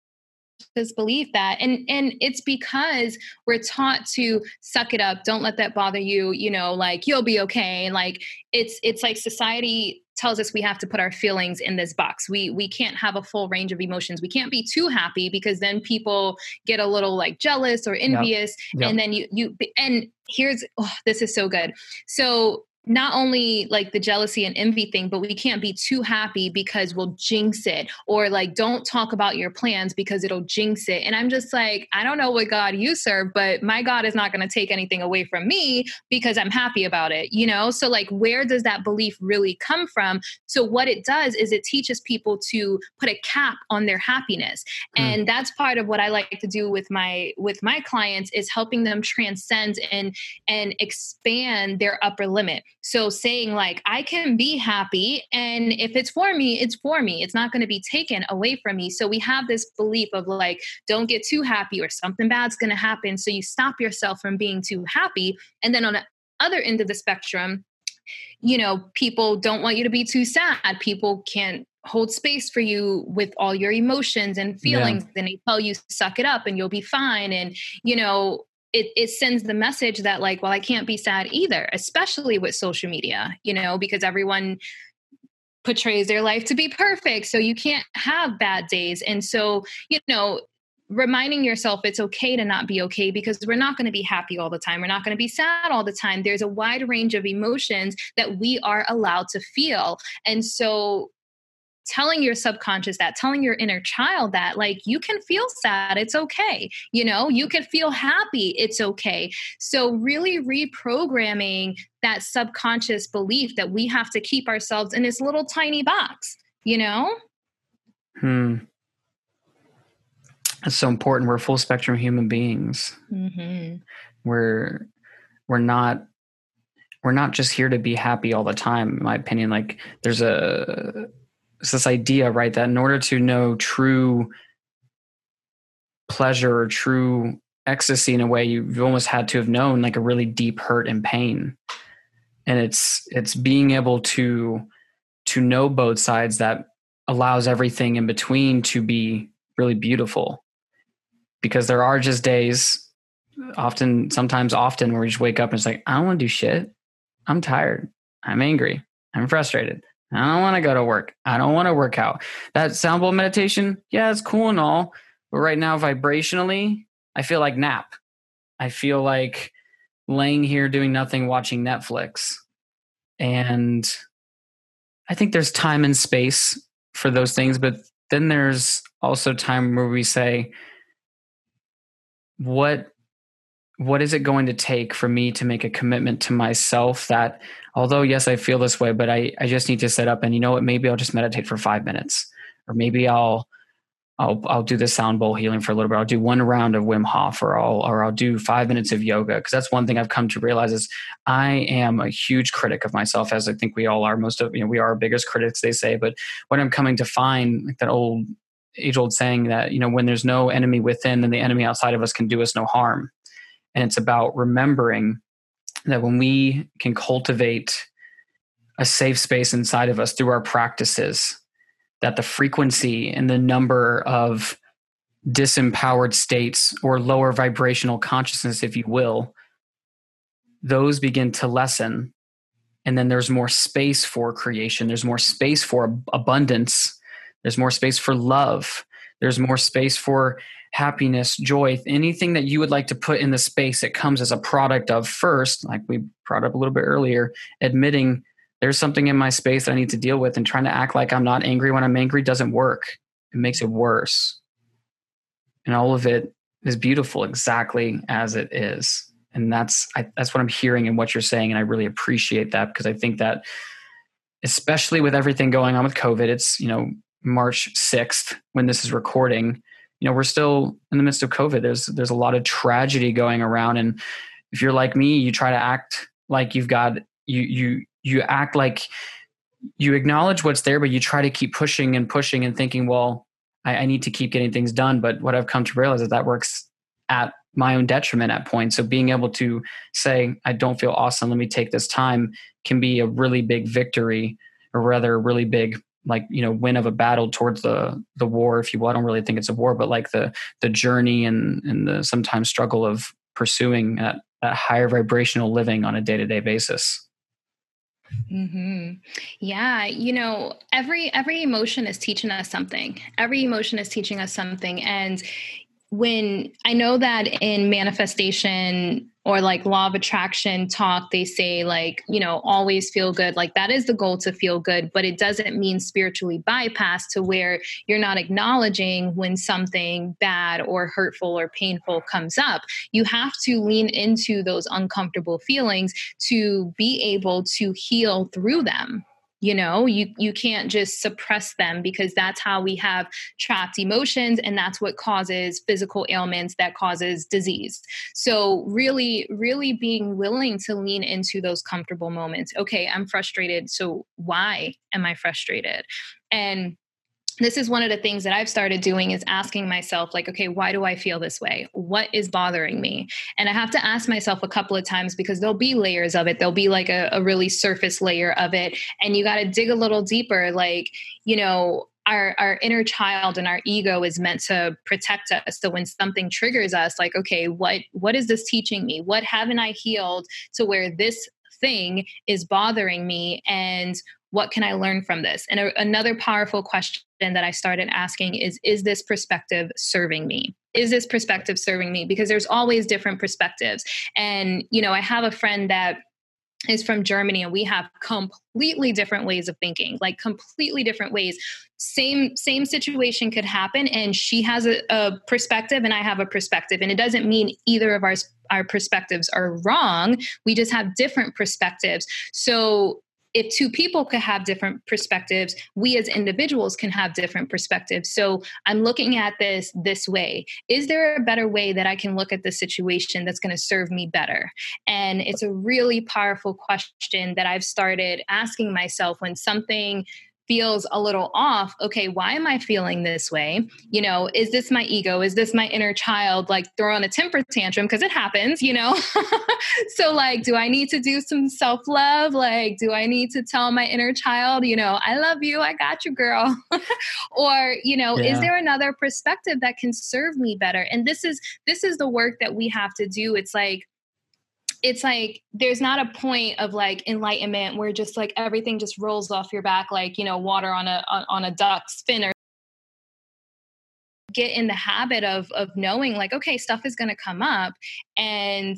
this belief that and and it's because we're taught to suck it up don't let that bother you you know like you'll be okay like it's it's like society tells us we have to put our feelings in this box we we can't have a full range of emotions we can't be too happy because then people get a little like jealous or envious yep. Yep. and then you you and here's oh, this is so good so not only like the jealousy and envy thing, but we can't be too happy because we'll jinx it, or like don't talk about your plans because it'll jinx it. And I'm just like, I don't know what God you serve, but my God is not going to take anything away from me because I'm happy about it, you know? So, like, where does that belief really come from? So, what it does is it teaches people to put a cap on their happiness. Mm. And that's part of what I like to do with my with my clients is helping them transcend and and expand their upper limit so saying like, I can be happy, and if it's for me, it's for me. It's not going to be taken away from me. So we have this belief of like, don't get too happy or something bad's going to happen. So you stop yourself from being too happy. And then on the other end of the spectrum, you know, people don't want you to be too sad. People can't hold space for you with all your emotions and feelings yeah. and they tell you suck it up and you'll be fine and you know it, it sends the message that like well i can't be sad either especially with social media you know because everyone portrays their life to be perfect so you can't have bad days and so you know reminding yourself it's okay to not be okay because we're not going to be happy all the time. We're not going to be sad all the time. There's a wide range of emotions that we are allowed to feel. And so telling your subconscious that telling your inner child that like you can feel sad it's okay you know you can feel happy it's okay. So really reprogramming that subconscious belief that we have to keep ourselves in this little tiny box you know? Hmm. That's so important. We're full spectrum human beings. Mm-hmm. we're we're not we're not just here to be happy all the time in my opinion. Like there's a it's this idea, right, that in order to know true pleasure or true ecstasy in a way, you've almost had to have known like a really deep hurt and pain. And it's it's being able to to know both sides that allows everything in between to be really beautiful. Because there are just days often, sometimes often, where you just wake up and it's like, I don't want to do shit. I'm tired. I'm angry. I'm frustrated. I don't want to go to work. I don't want to work out. That sound bowl meditation, yeah, it's cool and all. But right now, vibrationally, I feel like nap. I feel like laying here doing nothing, watching Netflix. And I think there's time and space for those things, but then there's also time where we say, what what is it going to take for me to make a commitment to myself that although yes i feel this way but i, I just need to set up and you know what maybe i'll just meditate for five minutes or maybe i'll I'll I'll do the sound bowl healing for a little bit. I'll do one round of Wim Hof, or I'll or I'll do five minutes of yoga because that's one thing I've come to realize is I am a huge critic of myself, as I think we all are. Most of you know we are our biggest critics, they say. But what I'm coming to find, like that old age old saying that you know when there's no enemy within, then the enemy outside of us can do us no harm. And it's about remembering that when we can cultivate a safe space inside of us through our practices that the frequency and the number of disempowered states or lower vibrational consciousness, if you will, those begin to lessen. And then there's more space for creation, there's more space for abundance, there's more space for love, there's more space for happiness, joy, anything that you would like to put in the space it comes as a product of first, like we brought up a little bit earlier, admitting there's something in my space that I need to deal with and trying to act like I'm not angry when I'm angry doesn't work. It makes it worse. And all of it is beautiful exactly as it is. And that's I, that's what I'm hearing and what you're saying and I really appreciate that because I think that especially with everything going on with COVID, it's, you know, March 6th when this is recording, you know, we're still in the midst of COVID. There's there's a lot of tragedy going around and if you're like me, you try to act like you've got you you you act like you acknowledge what's there, but you try to keep pushing and pushing and thinking, well, I, I need to keep getting things done. But what I've come to realize is that works at my own detriment at points. So being able to say, I don't feel awesome, let me take this time can be a really big victory, or rather a really big like you know win of a battle towards the the war if you will i don't really think it's a war but like the the journey and and the sometimes struggle of pursuing that, that higher vibrational living on a day-to-day basis Mm-hmm. Yeah, you know, every every emotion is teaching us something. Every emotion is teaching us something, and when I know that in manifestation or like law of attraction talk, they say like, you know, always feel good. Like that is the goal to feel good, but it doesn't mean spiritually bypass to where you're not acknowledging when something bad or hurtful or painful comes up. You have to lean into those uncomfortable feelings to be able to heal through them you know you you can't just suppress them because that's how we have trapped emotions and that's what causes physical ailments that causes disease. So really really being willing to lean into those comfortable moments. Okay i'm frustrated so why am i frustrated? And this is one of the things that I've started doing is asking myself, like, okay, why do I feel this way? What is bothering me? And I have to ask myself a couple of times because there'll be layers of it. There'll be like a, a really surface layer of it. And you got to dig a little deeper. Like, you know, our, our inner child and our ego is meant to protect us so when something triggers us like okay what what is this teaching me what haven't i healed to where this thing is bothering me and what can I learn from this? And a, another powerful question that I started asking is Is this perspective serving me? Is this perspective serving me? Because there's always different perspectives. And, you know, I have a friend that is from Germany and we have completely different ways of thinking like completely different ways same same situation could happen and she has a, a, perspective and I have a perspective and it doesn't mean either of our our perspectives are wrong we just have different perspectives so if two people could have different perspectives we as individuals can have different perspectives. So i'm looking at this this way. Is there a better way that i can look at the situation that's going to serve me better? And it's a really powerful question that i've started asking myself when something feels a little off, okay, why am I feeling this way? You know, is this my ego? Is this my inner child like throwing a temper tantrum? Because it happens, you know? so, like, do I need to do some self love? Like, do I need to tell my inner child, you know, I love you, I got you, girl? or, you know, yeah. is there another perspective that can serve me better? And this is this is the work that we have to do. It's like, it's like there's not a point of like enlightenment where just like everything just rolls off your back like you know water on a on, a duck's fin or get in the habit of of knowing like okay stuff is going to come up and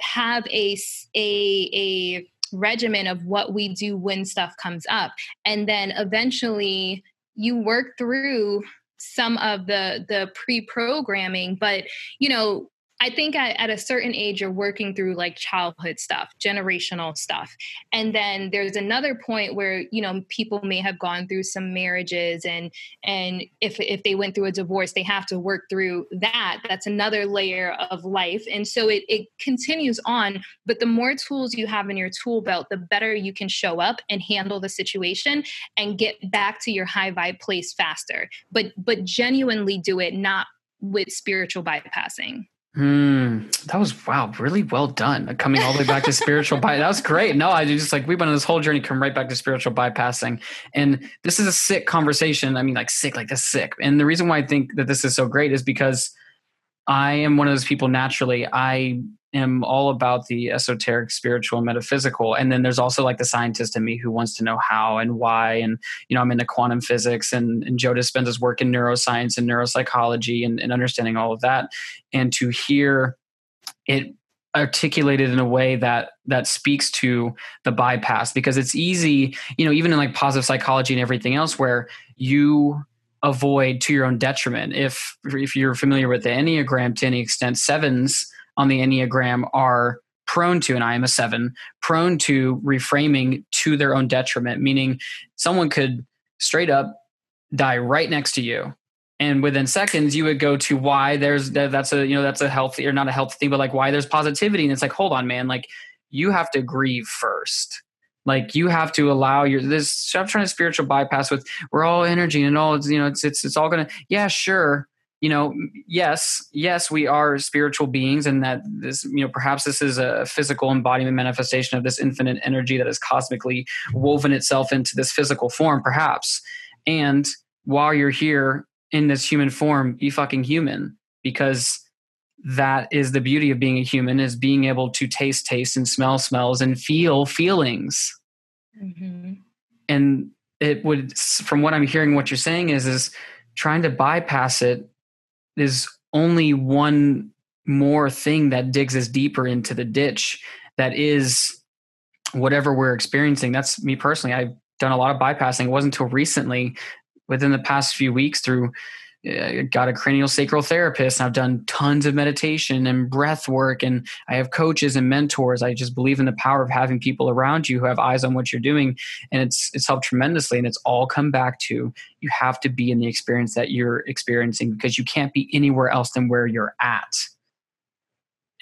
have a a a regimen of what we do when stuff comes up. And then eventually you work through some of the the pre-programming but you know I think at, at, a certain age, you're working through like childhood stuff, generational stuff. And then there's another point where, you know, people may have gone through some marriages and, and if, if they went through a divorce, they have to work through that. That's another layer of life. And so it, it continues on, but the more tools you have in your tool belt, the better you can show up and handle the situation and get back to your high vibe place faster. But, but genuinely do it, not with spiritual bypassing. Hmm, that was wow, really well done. Coming all the way back to spiritual by that was great. No, I just like we went on this whole journey, come right back to spiritual bypassing. And this is a sick conversation. I mean, like sick, like this sick. And the reason why I think that this is so great is because I am one of those people naturally. I am all about the esoteric, spiritual, metaphysical. And then there's also like the scientist in me who wants to know how and why. And, you know, I'm into quantum physics and, and Joe Dispenza's work in neuroscience and neuropsychology and, and understanding all of that. And to hear it articulated in a way that that speaks to the bypass because it's easy you know even in like positive psychology and everything else where you avoid to your own detriment if if you're familiar with the enneagram to any extent sevens on the Enneagram are prone to, and I am a seven, prone to reframing to their own detriment, meaning someone could straight up die right next to you. And within seconds, you would go to why there's that's a you know that's a healthy or not a healthy thing, but like why there's positivity. And it's like, hold on, man, like you have to grieve first. Like you have to allow your this. i'm trying to spiritual bypass with we're all energy and all. it's You know, it's it's it's all gonna. Yeah, sure you know yes yes we are spiritual beings and that this you know perhaps this is a physical embodiment manifestation of this infinite energy that has cosmically woven itself into this physical form perhaps and while you're here in this human form be fucking human because that is the beauty of being a human is being able to taste taste and smell smells and feel feelings mm-hmm. and it would from what i'm hearing what you're saying is is trying to bypass it is only one more thing that digs us deeper into the ditch that is whatever we're experiencing. That's me personally. I've done a lot of bypassing. It wasn't until recently, within the past few weeks, through uh, got a cranial sacral therapist and I've done tons of meditation and breath work and I have coaches and mentors. I just believe in the power of having people around you who have eyes on what you're doing and it's it's helped tremendously and it's all come back to you have to be in the experience that you're experiencing because you can't be anywhere else than where you're at.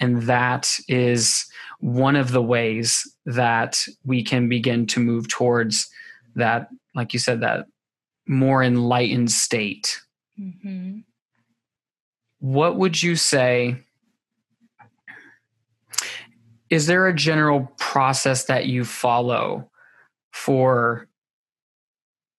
And that is one of the ways that we can begin to move towards that like you said that more enlightened state Mm-hmm. What would you say? Is there a general process that you follow for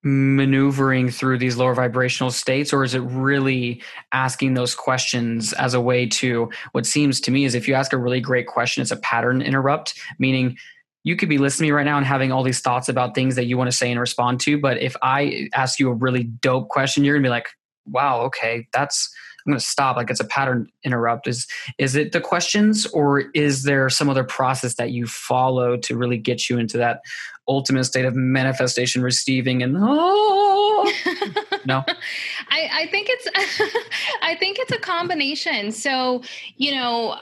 maneuvering through these lower vibrational states or is it really asking those questions as a way to what seems to me is if you ask a really great question it's a pattern interrupt meaning you could be listening to me right now and having all these thoughts about things that you want to say and respond to but if i ask you a really dope question you're going to be like wow, okay, that's I'm going to stop. Like it's a pattern interrupt. Is is it the questions, or is there some other process that you follow to really get you into that ultimate state of manifestation, receiving, and oh no? I, I think it's I think it's a combination. So you know,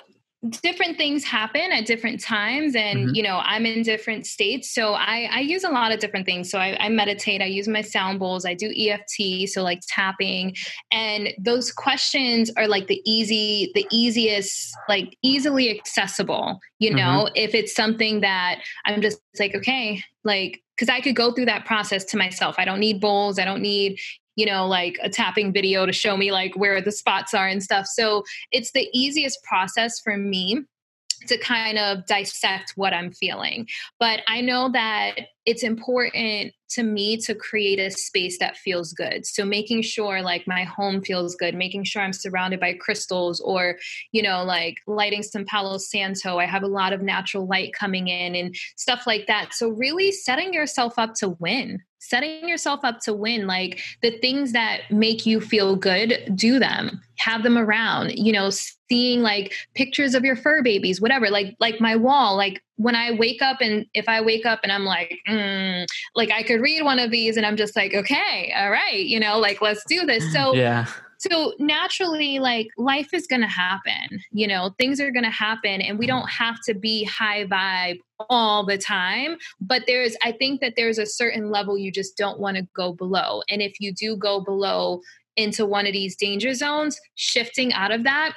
different things happen at different times and mm-hmm. you know i'm in different states so i i use a lot of different things so I, I, meditate i use my sound bowls i do eft so like tapping and those questions are like the easy the easiest like easily accessible you know mm-hmm. if it's something that i'm just like okay like because i could go through that process to myself i don't need bowls i don't need you know, like a tapping video to show me like where the spots are and stuff. So it's the easiest process for me to kind of dissect what I'm feeling. But I know that it's important to me to create a space that feels good. So making sure like my home feels good, making sure I'm surrounded by crystals or, you know, like lighting some Palo Santo. I have a lot of natural light coming in and stuff like that. So really setting yourself up to win setting yourself up to win like the things that make you feel good do them have them around you know seeing like pictures of your fur babies whatever like like my wall like when i wake up and if i wake up and i'm like mm, like i could read one of these and i'm just like okay all right you know like let's do this. So yeah. so naturally like life is going to happen you know things are going to happen and we don't have to be high vibe all the time but there's i think that there's a certain level you just don't want to go below and if you do go below into one of these danger zones shifting out of that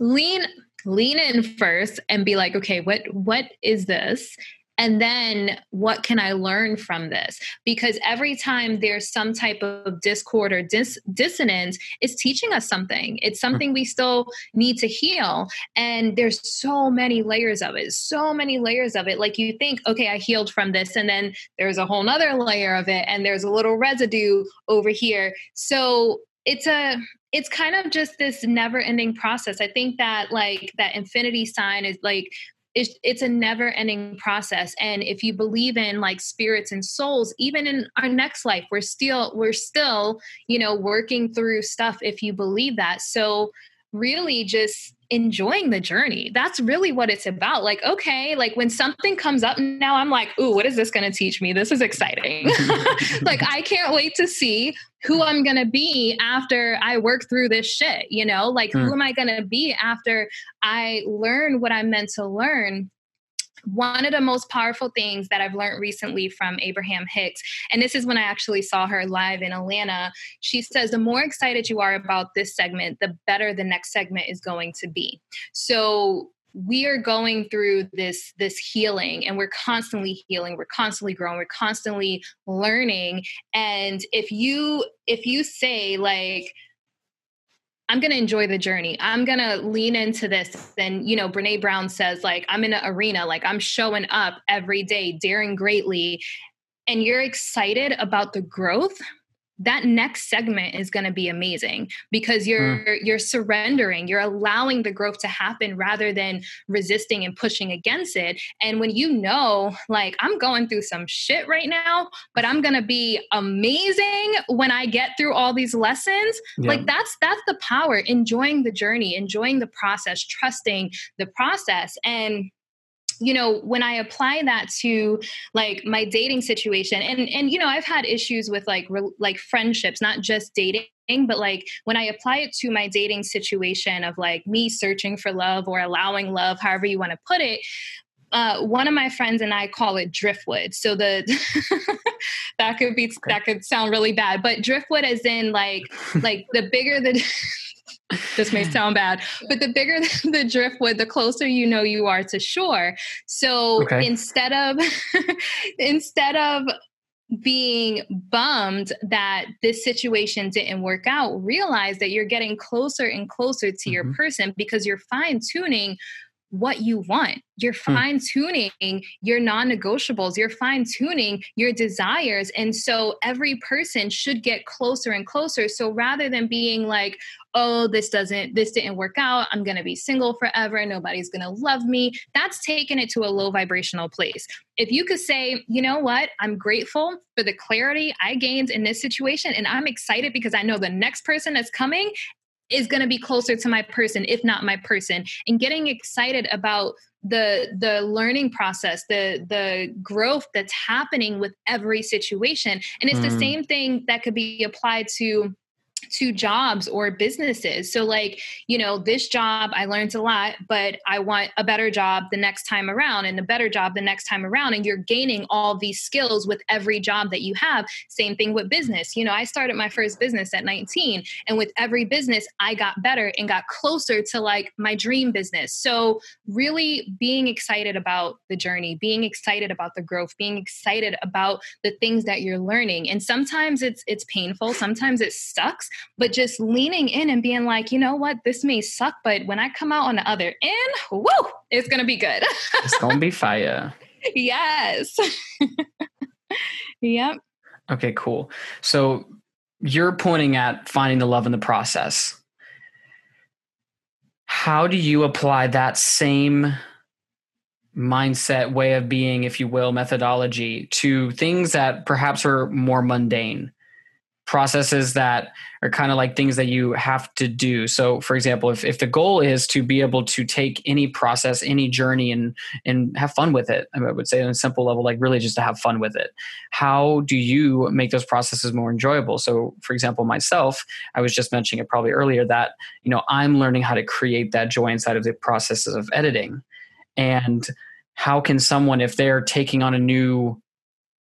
lean lean in first and be like okay what what is this and then what can I learn from this? Because every time there's some type of discord or dis- dissonance, it's teaching us something. It's hmm. something we still need to heal. And there's so many layers of it, so many layers of it. Like you think, okay, I healed from this. And then there's a whole nother layer of it. And there's a little residue over here. So it's a it's kind of just this never ending process i think that like that infinity sign is like it's, it's a never ending process. And if you believe in like spirits and souls even in our next life we're still we're still you know working through stuff if you believe that. So really just enjoying the journey. That's really what it's about. Like, okay, like when something comes up now, I'm like, ooh, what is this going to teach me? This is exciting. like, I can't wait to see who I'm going to be after I work through this shit. You know, like, who hmm. am I going to be after I learn what I'm meant to learn? One of the most powerful things that I've learned recently from Abraham Hicks, and this is when I actually saw her live in Atlanta, she says, the more excited you are about this segment, the better the next segment is going to be. So we are going through this this healing and we're constantly healing we're constantly growing we're constantly learning and if you if you say like I'm going to enjoy the journey. I'm going to lean into this. And, you know, Brene Brown says, like, I'm in an arena, like, I'm showing up every day, daring greatly. And you're excited about the growth that next segment is going to be amazing because you're mm. you're surrendering you're allowing the growth to happen rather than resisting and pushing against it and when you know like i'm going through some shit right now but i'm going to be amazing when i get through all these lessons yeah. like that's that's the power enjoying the journey enjoying the process trusting the process and you know when i apply that to like my dating situation and and you know i've had issues with like re- like friendships not just dating but like when i apply it to my dating situation of like me searching for love or allowing love however you want to put it uh, one of my friends and I call it driftwood. So the that could be that could sound really bad, but driftwood is in like like the bigger the this may sound bad, but the bigger the driftwood, the closer you know you are to shore. So okay. instead of instead of being bummed that this situation didn't work out, realize that you're getting closer and closer to mm-hmm. your person because you're fine tuning what you want. You're hmm. fine tuning your non negotiables, you're fine tuning your desires. And so every person should get closer and closer. So rather than being like, oh, this doesn't, this didn't work out, I'm going to be single forever, nobody's going to love me, that's taking it to a low vibrational place. If you could say, you know what, I'm grateful for the clarity I gained in this situation, and I'm excited because I know the next person that's coming is going to be closer to my person if not my person and getting excited about the the learning process the the growth that's happening with every situation and it's mm. the same thing that could be applied to to jobs or businesses. So, like, you know, this job, I learned a lot, but I want a better job the next time around and a better job the next time around. And you're gaining all these skills with every job that you have. Same thing with business. You know, I started my first business at 19, and with every business, I got better and got closer to like my dream business. So, really being excited about the journey, being excited about the growth, being excited about the things that you're learning. And sometimes it's it's painful, sometimes it sucks, but just leaning in and being like, you know what, this may suck, but when I come out on the other end, woo, it's gonna be good. it's gonna be fire. Yes. yep. Okay, cool. So you're pointing at finding the love in the process. How do you apply that same mindset, way of being, if you will, methodology to things that perhaps are more mundane? Processes that are kind of like things that you have to do. So for example, if, if the goal is to be able to take any process, any journey and and have fun with it, I would say on a simple level, like really just to have fun with it. How do you make those processes more enjoyable? So for example, myself, I was just mentioning it probably earlier that, you know, I'm learning how to create that joy inside of the processes of editing. And how can someone, if they're taking on a new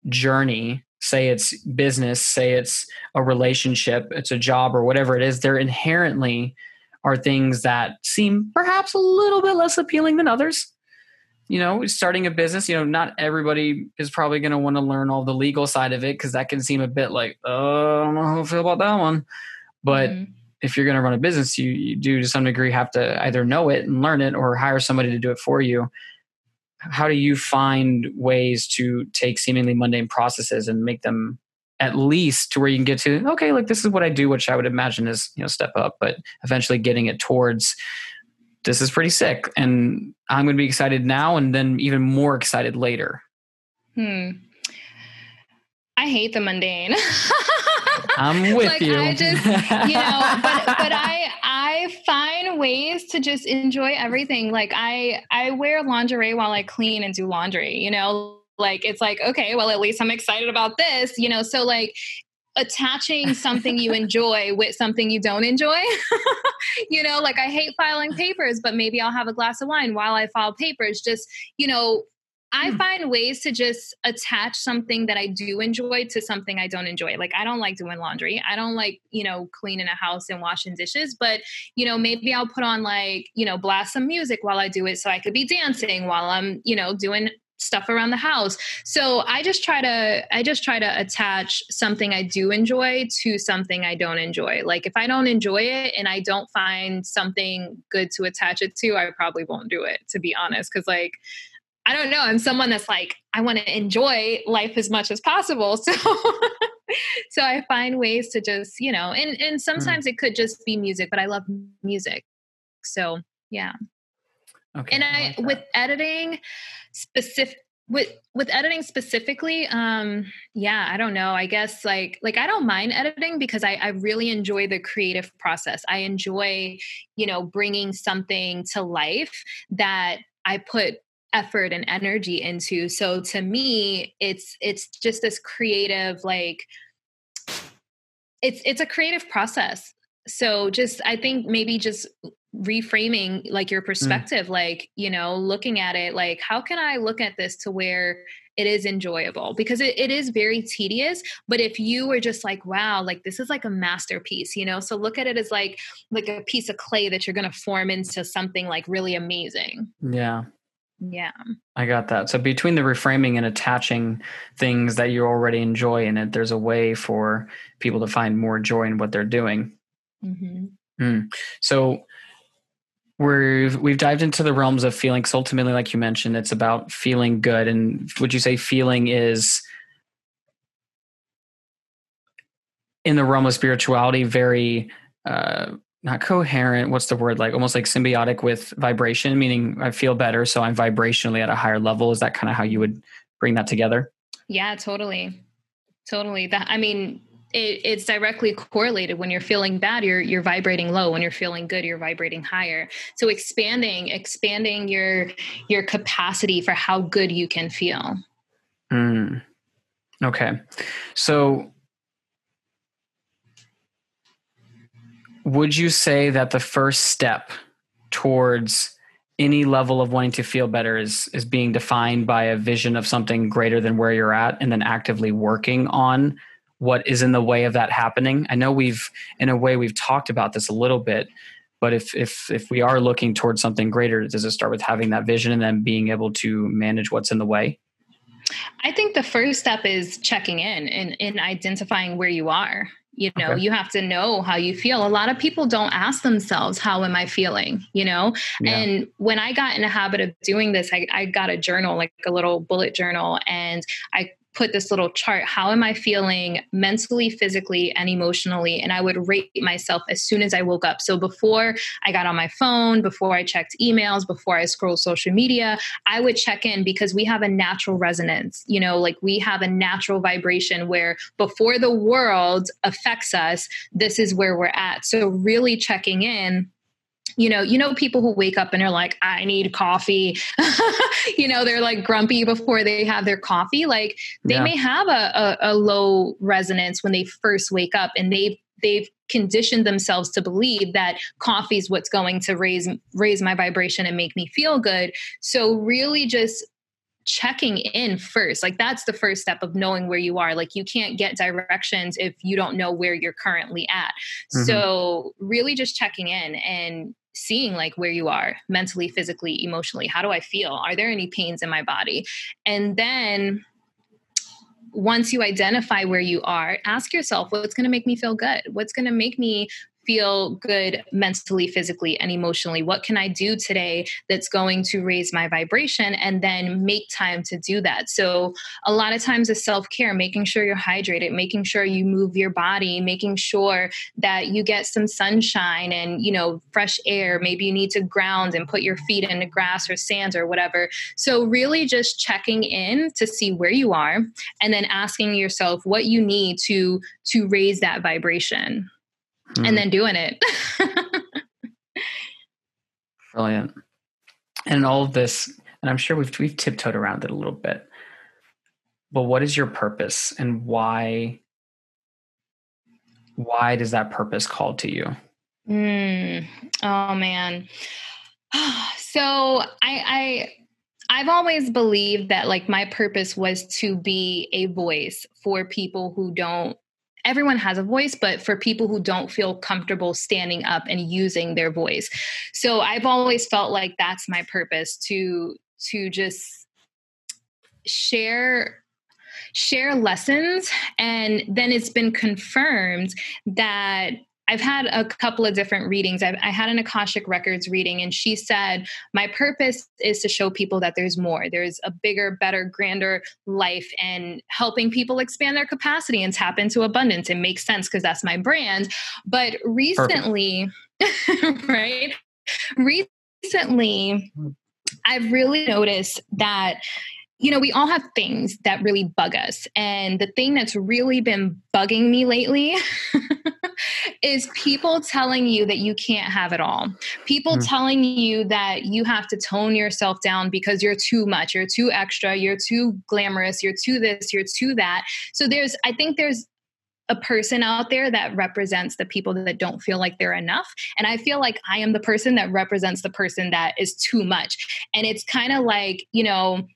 journey say it's business, say it's a relationship, it's a job or whatever it is, there inherently are things that seem perhaps a little bit less appealing than others. You know, starting a business, you know, not everybody is probably going to want to learn all the legal side of it because that can seem a bit like, oh, I don't know how I feel about that one. But mm-hmm. if you're going to run a business, you, you do to some degree have to either know it and learn it or hire somebody to do it for you how do you find ways to take seemingly mundane processes and make them at least to where you can get to okay like this is what i do which i would imagine is you know step up but eventually getting it towards this is pretty sick and i'm going to be excited now and then even more excited later. Hmm. I hate the mundane. I'm with like, you. I just you know but, but i I find ways to just enjoy everything. Like I I wear lingerie while I clean and do laundry, you know? Like it's like, okay, well at least I'm excited about this, you know? So like attaching something you enjoy with something you don't enjoy. you know, like I hate filing papers, but maybe I'll have a glass of wine while I file papers. Just, you know, I hmm. find ways to just attach something that I do enjoy to something I don't enjoy. Like I don't like doing laundry. I don't like, you know, cleaning a house and washing dishes, but you know, maybe I'll put on like, you know, blast some music while I do it so I could be dancing while I'm, you know, doing stuff around the house. So I just try to I just try to attach something I do enjoy to something I don't enjoy. Like if I don't enjoy it and I don't find something good to attach it to, I probably won't do it to be honest cuz like I don't know. I'm someone that's like, I want to enjoy life as much as possible. So, so I find ways to just, you know, and, and mm. sometimes mm. it could just be music, but I love music. So yeah. Okay. And I, I like with editing specific, with with editing specifically um yeah i don't know i guess like like i don't mind editing because i i really enjoy the creative process i enjoy you know bringing something to life that i put effort and energy into. So to me it's it's just this creative like it's it's a creative process. So just i think maybe just reframing like your mm. perspective mm. like you know looking at it like how can i look at this to where it is enjoyable? Because it, it is very tedious but if you were just like wow like this is like a masterpiece you know? So look at it as like like a piece of clay that you're going to form into something like really amazing. Yeah yeah. I got that. So between the reframing and attaching things that you already enjoy in it, there's a way for people to find more joy in what they're doing. Mm-hmm. Mm. So we've we've dived into the realms of feeling. Ultimately, like you mentioned, it's about feeling good. And would you say feeling is in the realm of spirituality very uh, not coherent what's the word like almost like symbiotic with vibration meaning i feel better so i'm vibrationally at a higher level. Is that kind of how you would bring that together? Yeah totally. Totally. That i mean it, it's directly correlated. When you're feeling bad you're you're vibrating low. When you're feeling good you're vibrating higher. So expanding expanding your your capacity for how good you can feel. Mm. okay. So would you say that the first step towards any level of wanting to feel better is is being defined by a vision of something greater than where you're at and then actively working on what is in the way of that happening? I know we've in a way we've talked about this a little bit but if if if we are looking towards something greater does it start with having that vision and then being able to manage what's in the way? I think the first step is checking in and in identifying where you are you know okay. you have to know how you feel a lot of people don't ask themselves how am i feeling you know yeah. and when i got in a habit of doing this I, I got a journal like a little bullet journal and i put this little chart how am i feeling mentally physically and emotionally? And i would rate myself as soon as i woke up. So before i got on my phone before i checked emails before i scrolled social media i would check in because we have a natural resonance. You know like we have a natural vibration where before the world affects us this is where we're at. So really checking in you know, you know, people who wake up and are like, I need coffee. you know, they're like grumpy before they have their coffee. Like they yeah. may have a, a, a low resonance when they first wake up and they've they've conditioned themselves to believe that coffee is what's going to raise raise my vibration and make me feel good. So really just checking in first like that's the first step of knowing where you are like you can't get directions if you don't know where you're currently at mm-hmm. so really just checking in and seeing like where you are mentally, physically, emotionally. How do I feel? Are there any pains in my body? And then once you identify where you are, ask yourself what's going to make me feel good? What's going to make me feel good mentally, physically, and emotionally? What can I do today that's going to raise my vibration and then make time to do that? So, a lot of times, is self care, making sure you're hydrated, making sure you move your body, making sure that you get some sunshine and, you know, fresh air. Maybe you need to ground and put your feet in the grass or sand or whatever. So, really just checking in to see where you are and then asking yourself what you need to to raise that vibration mm. and then doing it. Brilliant. And all of this, and I'm sure we've we've tiptoed around it a little bit. But what is your purpose and why why does that purpose call to you? Mm. Oh man. So I I I've always believed that like my purpose was to be a voice for people who don't everyone has a voice, but for people who don't feel comfortable standing up and using their voice. So I've always felt like that's my purpose to to just share share lessons and then it's been confirmed that I've had a couple of different readings. I've, i had an Akashic Records reading, and she said, My purpose is to show people that there's more. There's a bigger, better, grander life, and helping people expand their capacity and tap into abundance. It makes sense because that's my brand. But recently, right? Recently, hmm. I've really noticed that you know, we all have things that really bug us. And the thing that's really been bugging me lately is people telling you that you can't have it all. People mm. telling you that you have to tone yourself down because you're too much, you're too extra, you're too glamorous, you're too this, you're too that. So there's, I think there's a person out there that represents the people that don't feel like they're enough. And I feel like I am the person that represents the person that is too much. And it's kind of like, you know,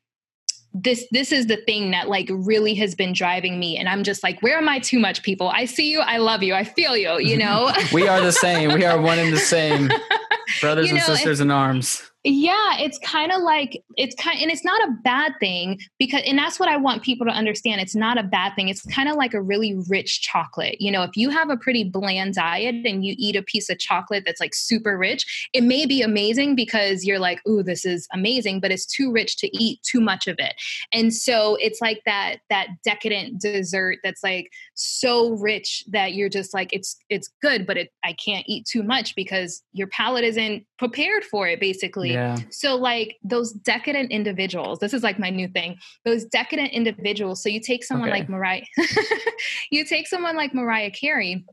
this this is the thing that like really has been driving me and i'm just like where am i too much people? I see you i love you i feel you you know? We are the same. We are one and the same. Brothers you know, and sisters in arms yeah it's kind of like it's kind and it's not a bad thing because and that's what i want people to understand it's not a bad thing it's kind of like a really rich chocolate you know if you have a pretty bland diet and you eat a piece of chocolate that's like super rich it may be amazing because you're like ooh this is amazing but it's too rich to eat too much of it and so it's like that that decadent dessert that's like so rich that you're just like it's it's good but it i can't eat too much because your palate isn't prepared for it basically yeah. So like those decadent individuals, this is like my new thing. Those decadent individuals. So you take someone okay. like Mariah, you take someone like Mariah Carey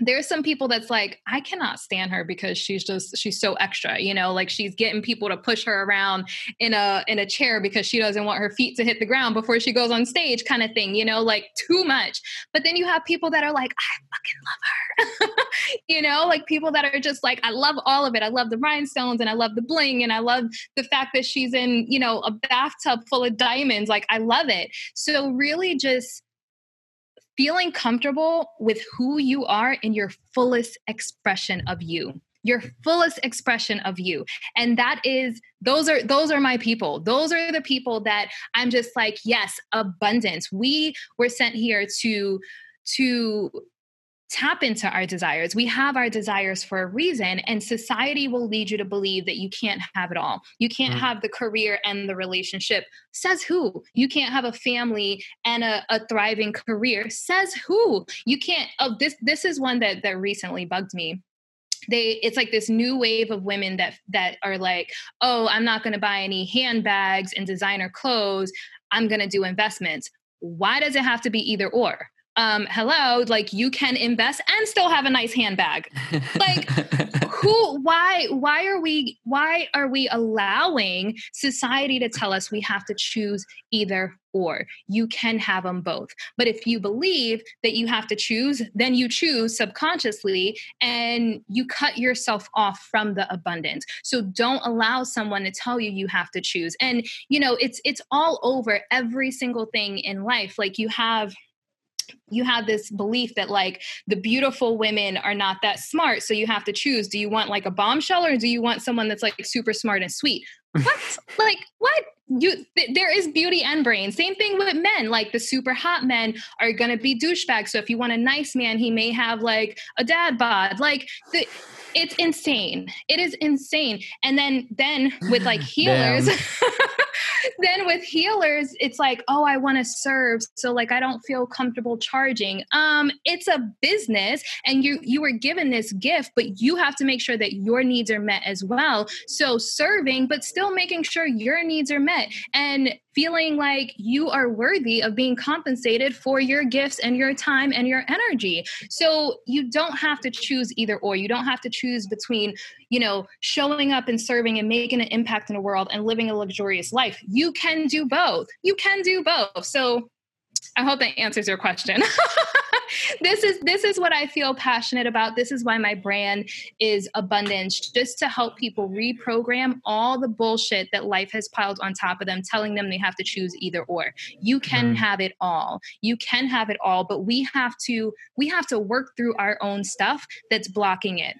there's some people that's like i cannot stand her because she's just she's so extra you know like she's getting people to push her around in a in a chair because she doesn't want her feet to hit the ground before she goes on stage kind of thing you know like too much. But then you have people that are like i fucking love her you know like people that are just like i love all of it. I love the rhinestones and i love the bling and i love the fact that she's in you know a bathtub full of diamonds like i love it. So really just feeling comfortable with who you are in your fullest expression of you your fullest expression of you. And that is those are those are my people. Those are the people that i'm just like yes abundance. We were sent here to to tap into our desires. We have our desires for a reason, and society will lead you to believe that you can't have it all. You can't mm. have the career and the relationship. Says who? You can't have a family and a, a thriving career. Says who? You can't. Oh, this this is one that that recently bugged me they it's like this new wave of women that that are like oh i'm not going to buy any handbags and designer clothes i'm going to do investments why does it have to be either or um hello like you can invest and still have a nice handbag. Like who why why are we why are we allowing society to tell us we have to choose either or? You can have them both. But if you believe that you have to choose then you choose subconsciously and you cut yourself off from the abundance. So don't allow someone to tell you you have to choose. And you know it's it's all over every single thing in life. Like you have you have this belief that like the beautiful women are not that smart so you have to choose do you want like a bombshell or do you want someone that's like super smart and sweet? What? Like what? You th- there is beauty and brain. Same thing with men like the super hot men are gonna be douchebags so if you want a nice man he may have like a dad bod. Like the, it's insane. It is insane. And then then with like healers then with healers it's like oh i want to serve so like i don't feel comfortable charging um it's a business and you you were given this gift but you have to make sure that your needs are met as well so serving but still making sure your needs are met and feeling like you are worthy of being compensated for your gifts and your time and your energy. So you don't have to choose either or. You don't have to choose between, you know, showing up and serving and making an impact in the world and living a luxurious life. You can do both. You can do both. So I hope that answers your question. this is this is what I feel passionate about. This is why my brand is abundance, just to help people reprogram all the bullshit that life has piled on top of them, telling them they have to choose either or. You can mm. have it all. You can have it all, but we have to we have to work through our own stuff that's blocking it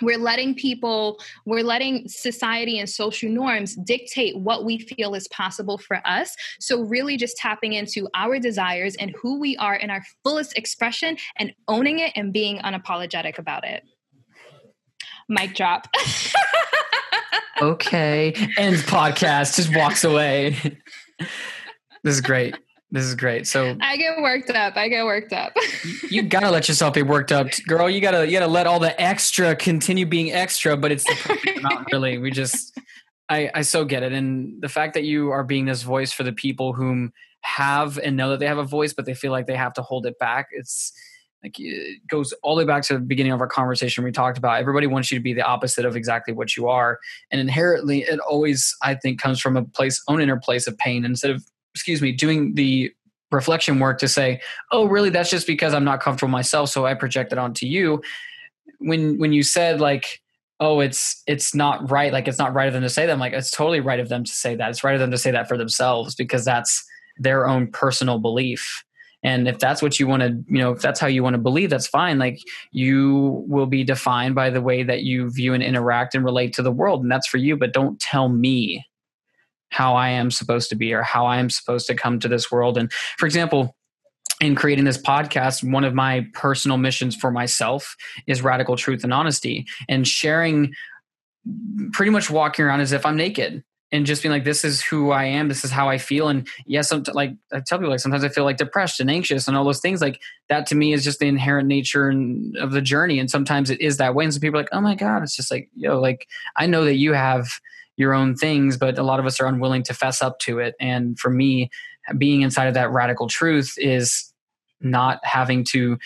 we're letting people we're letting society and social norms dictate what we feel is possible for us. So really just tapping into our desires and who we are in our fullest expression and owning it and being unapologetic about it. Mic drop. Okay. Ends podcast. Just walks away. This is great this is great. So I get worked up. I get worked up. you gotta let yourself be worked up, girl. You gotta you gotta let all the extra continue being extra, but it's the perfect amount. Really, we just I I so get it, and the fact that you are being this voice for the people whom have and know that they have a voice, but they feel like they have to hold it back. It's like it goes all the way back to the beginning of our conversation we talked about everybody wants you to be the opposite of exactly what you are and inherently it always i think comes from a place own inner place of pain instead of excuse me, doing the reflection work to say, oh, really, that's just because I'm not comfortable myself, so I project it onto you. When when you said like, oh, it's it's not right, like it's not right of them to say that, I'm like, it's totally right of them to say that. It's right of them to say that for themselves because that's their own personal belief. And if that's what you want to, you know, if that's how you want to believe, that's fine. Like you will be defined by the way that you view and interact and relate to the world. And that's for you. But don't tell me how I am supposed to be or how I am supposed to come to this world. And for example, in creating this podcast, one of my personal missions for myself is radical truth and honesty and sharing pretty much walking around as if I'm naked and just being like, this is who I am. This is how I feel. And yes, I'm like I tell people like sometimes I feel like depressed and anxious and all those things like that to me is just the inherent nature and, of the journey. And sometimes it is that way. And some people are like, oh my God, it's just like, yo, like I know that you have your own things, but a lot of us are unwilling to fess up to it. And for me, being inside of that radical truth is not having to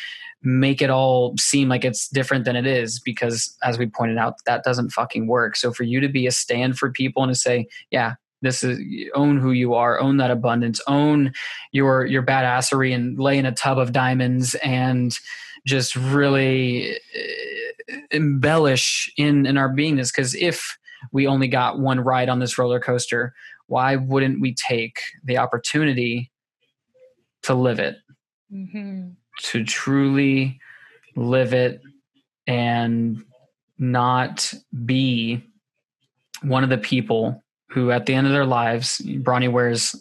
make it all seem like it's different than it is because as we pointed out that doesn't fucking work so for you to be a stand for people and to say yeah this is own who you are own that abundance own your your badassery and lay in a tub of diamonds and just really uh, embellish in in our beingness because if we only got one ride on this roller coaster why wouldn't we take the opportunity to live it mm-hmm. to truly live it and not be one of the people who at the end of their lives bronnie ware's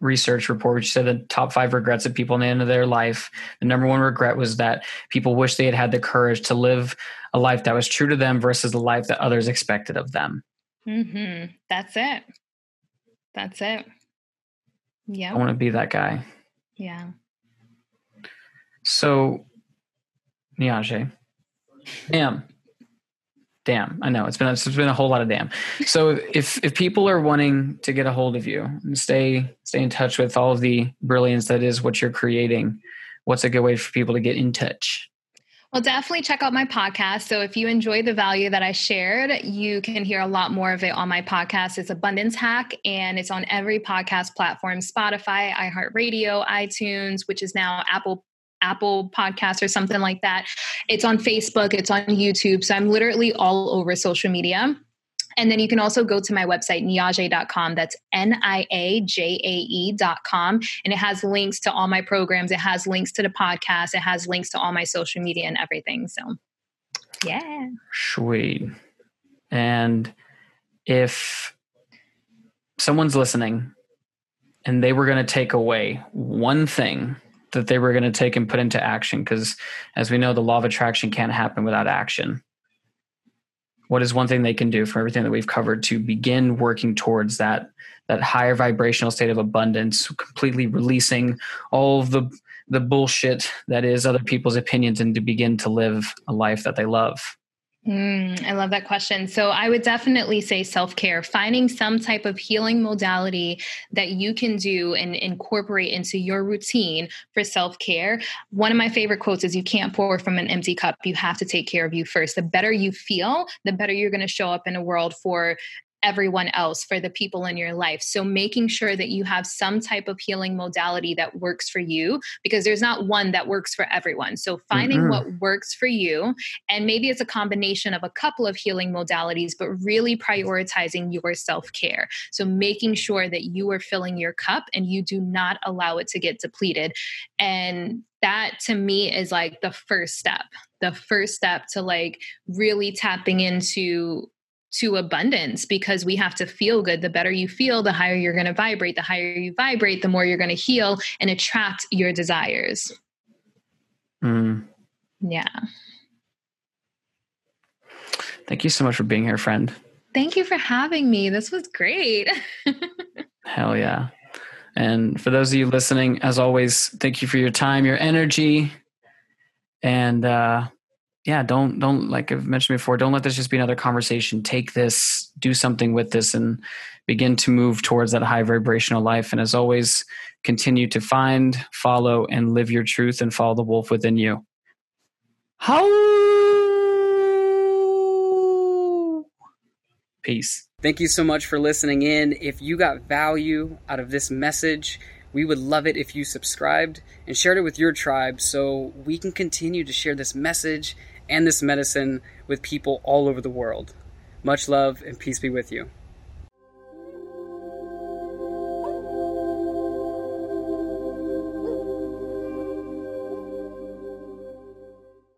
research report which said the top five regrets of people in the end of their life. The number one regret was that people wish they had had the courage to live a life that was true to them versus the life that others expected of them. Mm-hmm. that's it. That's it. Yeah i want to be that guy. Yeah. So Niajae, damn damn i know it's been it's been a whole lot of damn so if if people are wanting to get a hold of you and stay stay in touch with all of the brilliance that is what you're creating what's a good way for people to get in touch well, definitely check out my podcast. So, if you enjoy the value that I shared, you can hear a lot more of it on my podcast. It's Abundance Hack, and it's on every podcast platform Spotify, iHeartRadio, iTunes, which is now Apple Apple podcast or something like that. It's on Facebook, it's on YouTube. So I'm literally all over social media. And then you can also go to my website, niajae.com. That's N I A J A E.com. And it has links to all my programs. It has links to the podcast. It has links to all my social media and everything. So, yeah. Sweet. And if someone's listening and they were going to take away one thing that they were going to take and put into action because as we know the law of attraction can't happen without action. What is one thing they can do for everything that we've covered to begin working towards that that higher vibrational state of abundance completely releasing all the the bullshit that is other people's opinions and to begin to live a life that they love Mm, I love that question. So, I would definitely say self care, finding some type of healing modality that you can do and incorporate into your routine for self care. One of my favorite quotes is You can't pour from an empty cup. You have to take care of you first. The better you feel, the better you're going to show up in a world for everyone else, for the people in your life. So making sure that you have some type of healing modality that works for you because there's not one that works for everyone. So finding mm-hmm. what works for you and maybe it's a combination of a couple of healing modalities but really prioritizing your self-care. So making sure that you are filling your cup and you do not allow it to get depleted. And that to me is like the first step the first step to like really tapping into to abundance because we have to feel good. The better you feel, the higher you're going to vibrate. The higher you vibrate, the more you're going to heal and attract your desires. Mm. Yeah. Thank you so much for being here, friend. Thank you for having me. This was great. Hell yeah. And for those of you listening, as always, thank you for your time, your energy, and uh, yeah, don't don't like I've mentioned before, don't let this just be another conversation. Take this, do something with this, and begin to move towards that high vibrational life. And as always, continue to find, follow, and live your truth and follow the wolf within you. How Peace. Thank you so much for listening in. If you got value out of this message, we would love it if you subscribed and shared it with your tribe so we can continue to share this message and this medicine with people all over the world. Much love and peace be with you.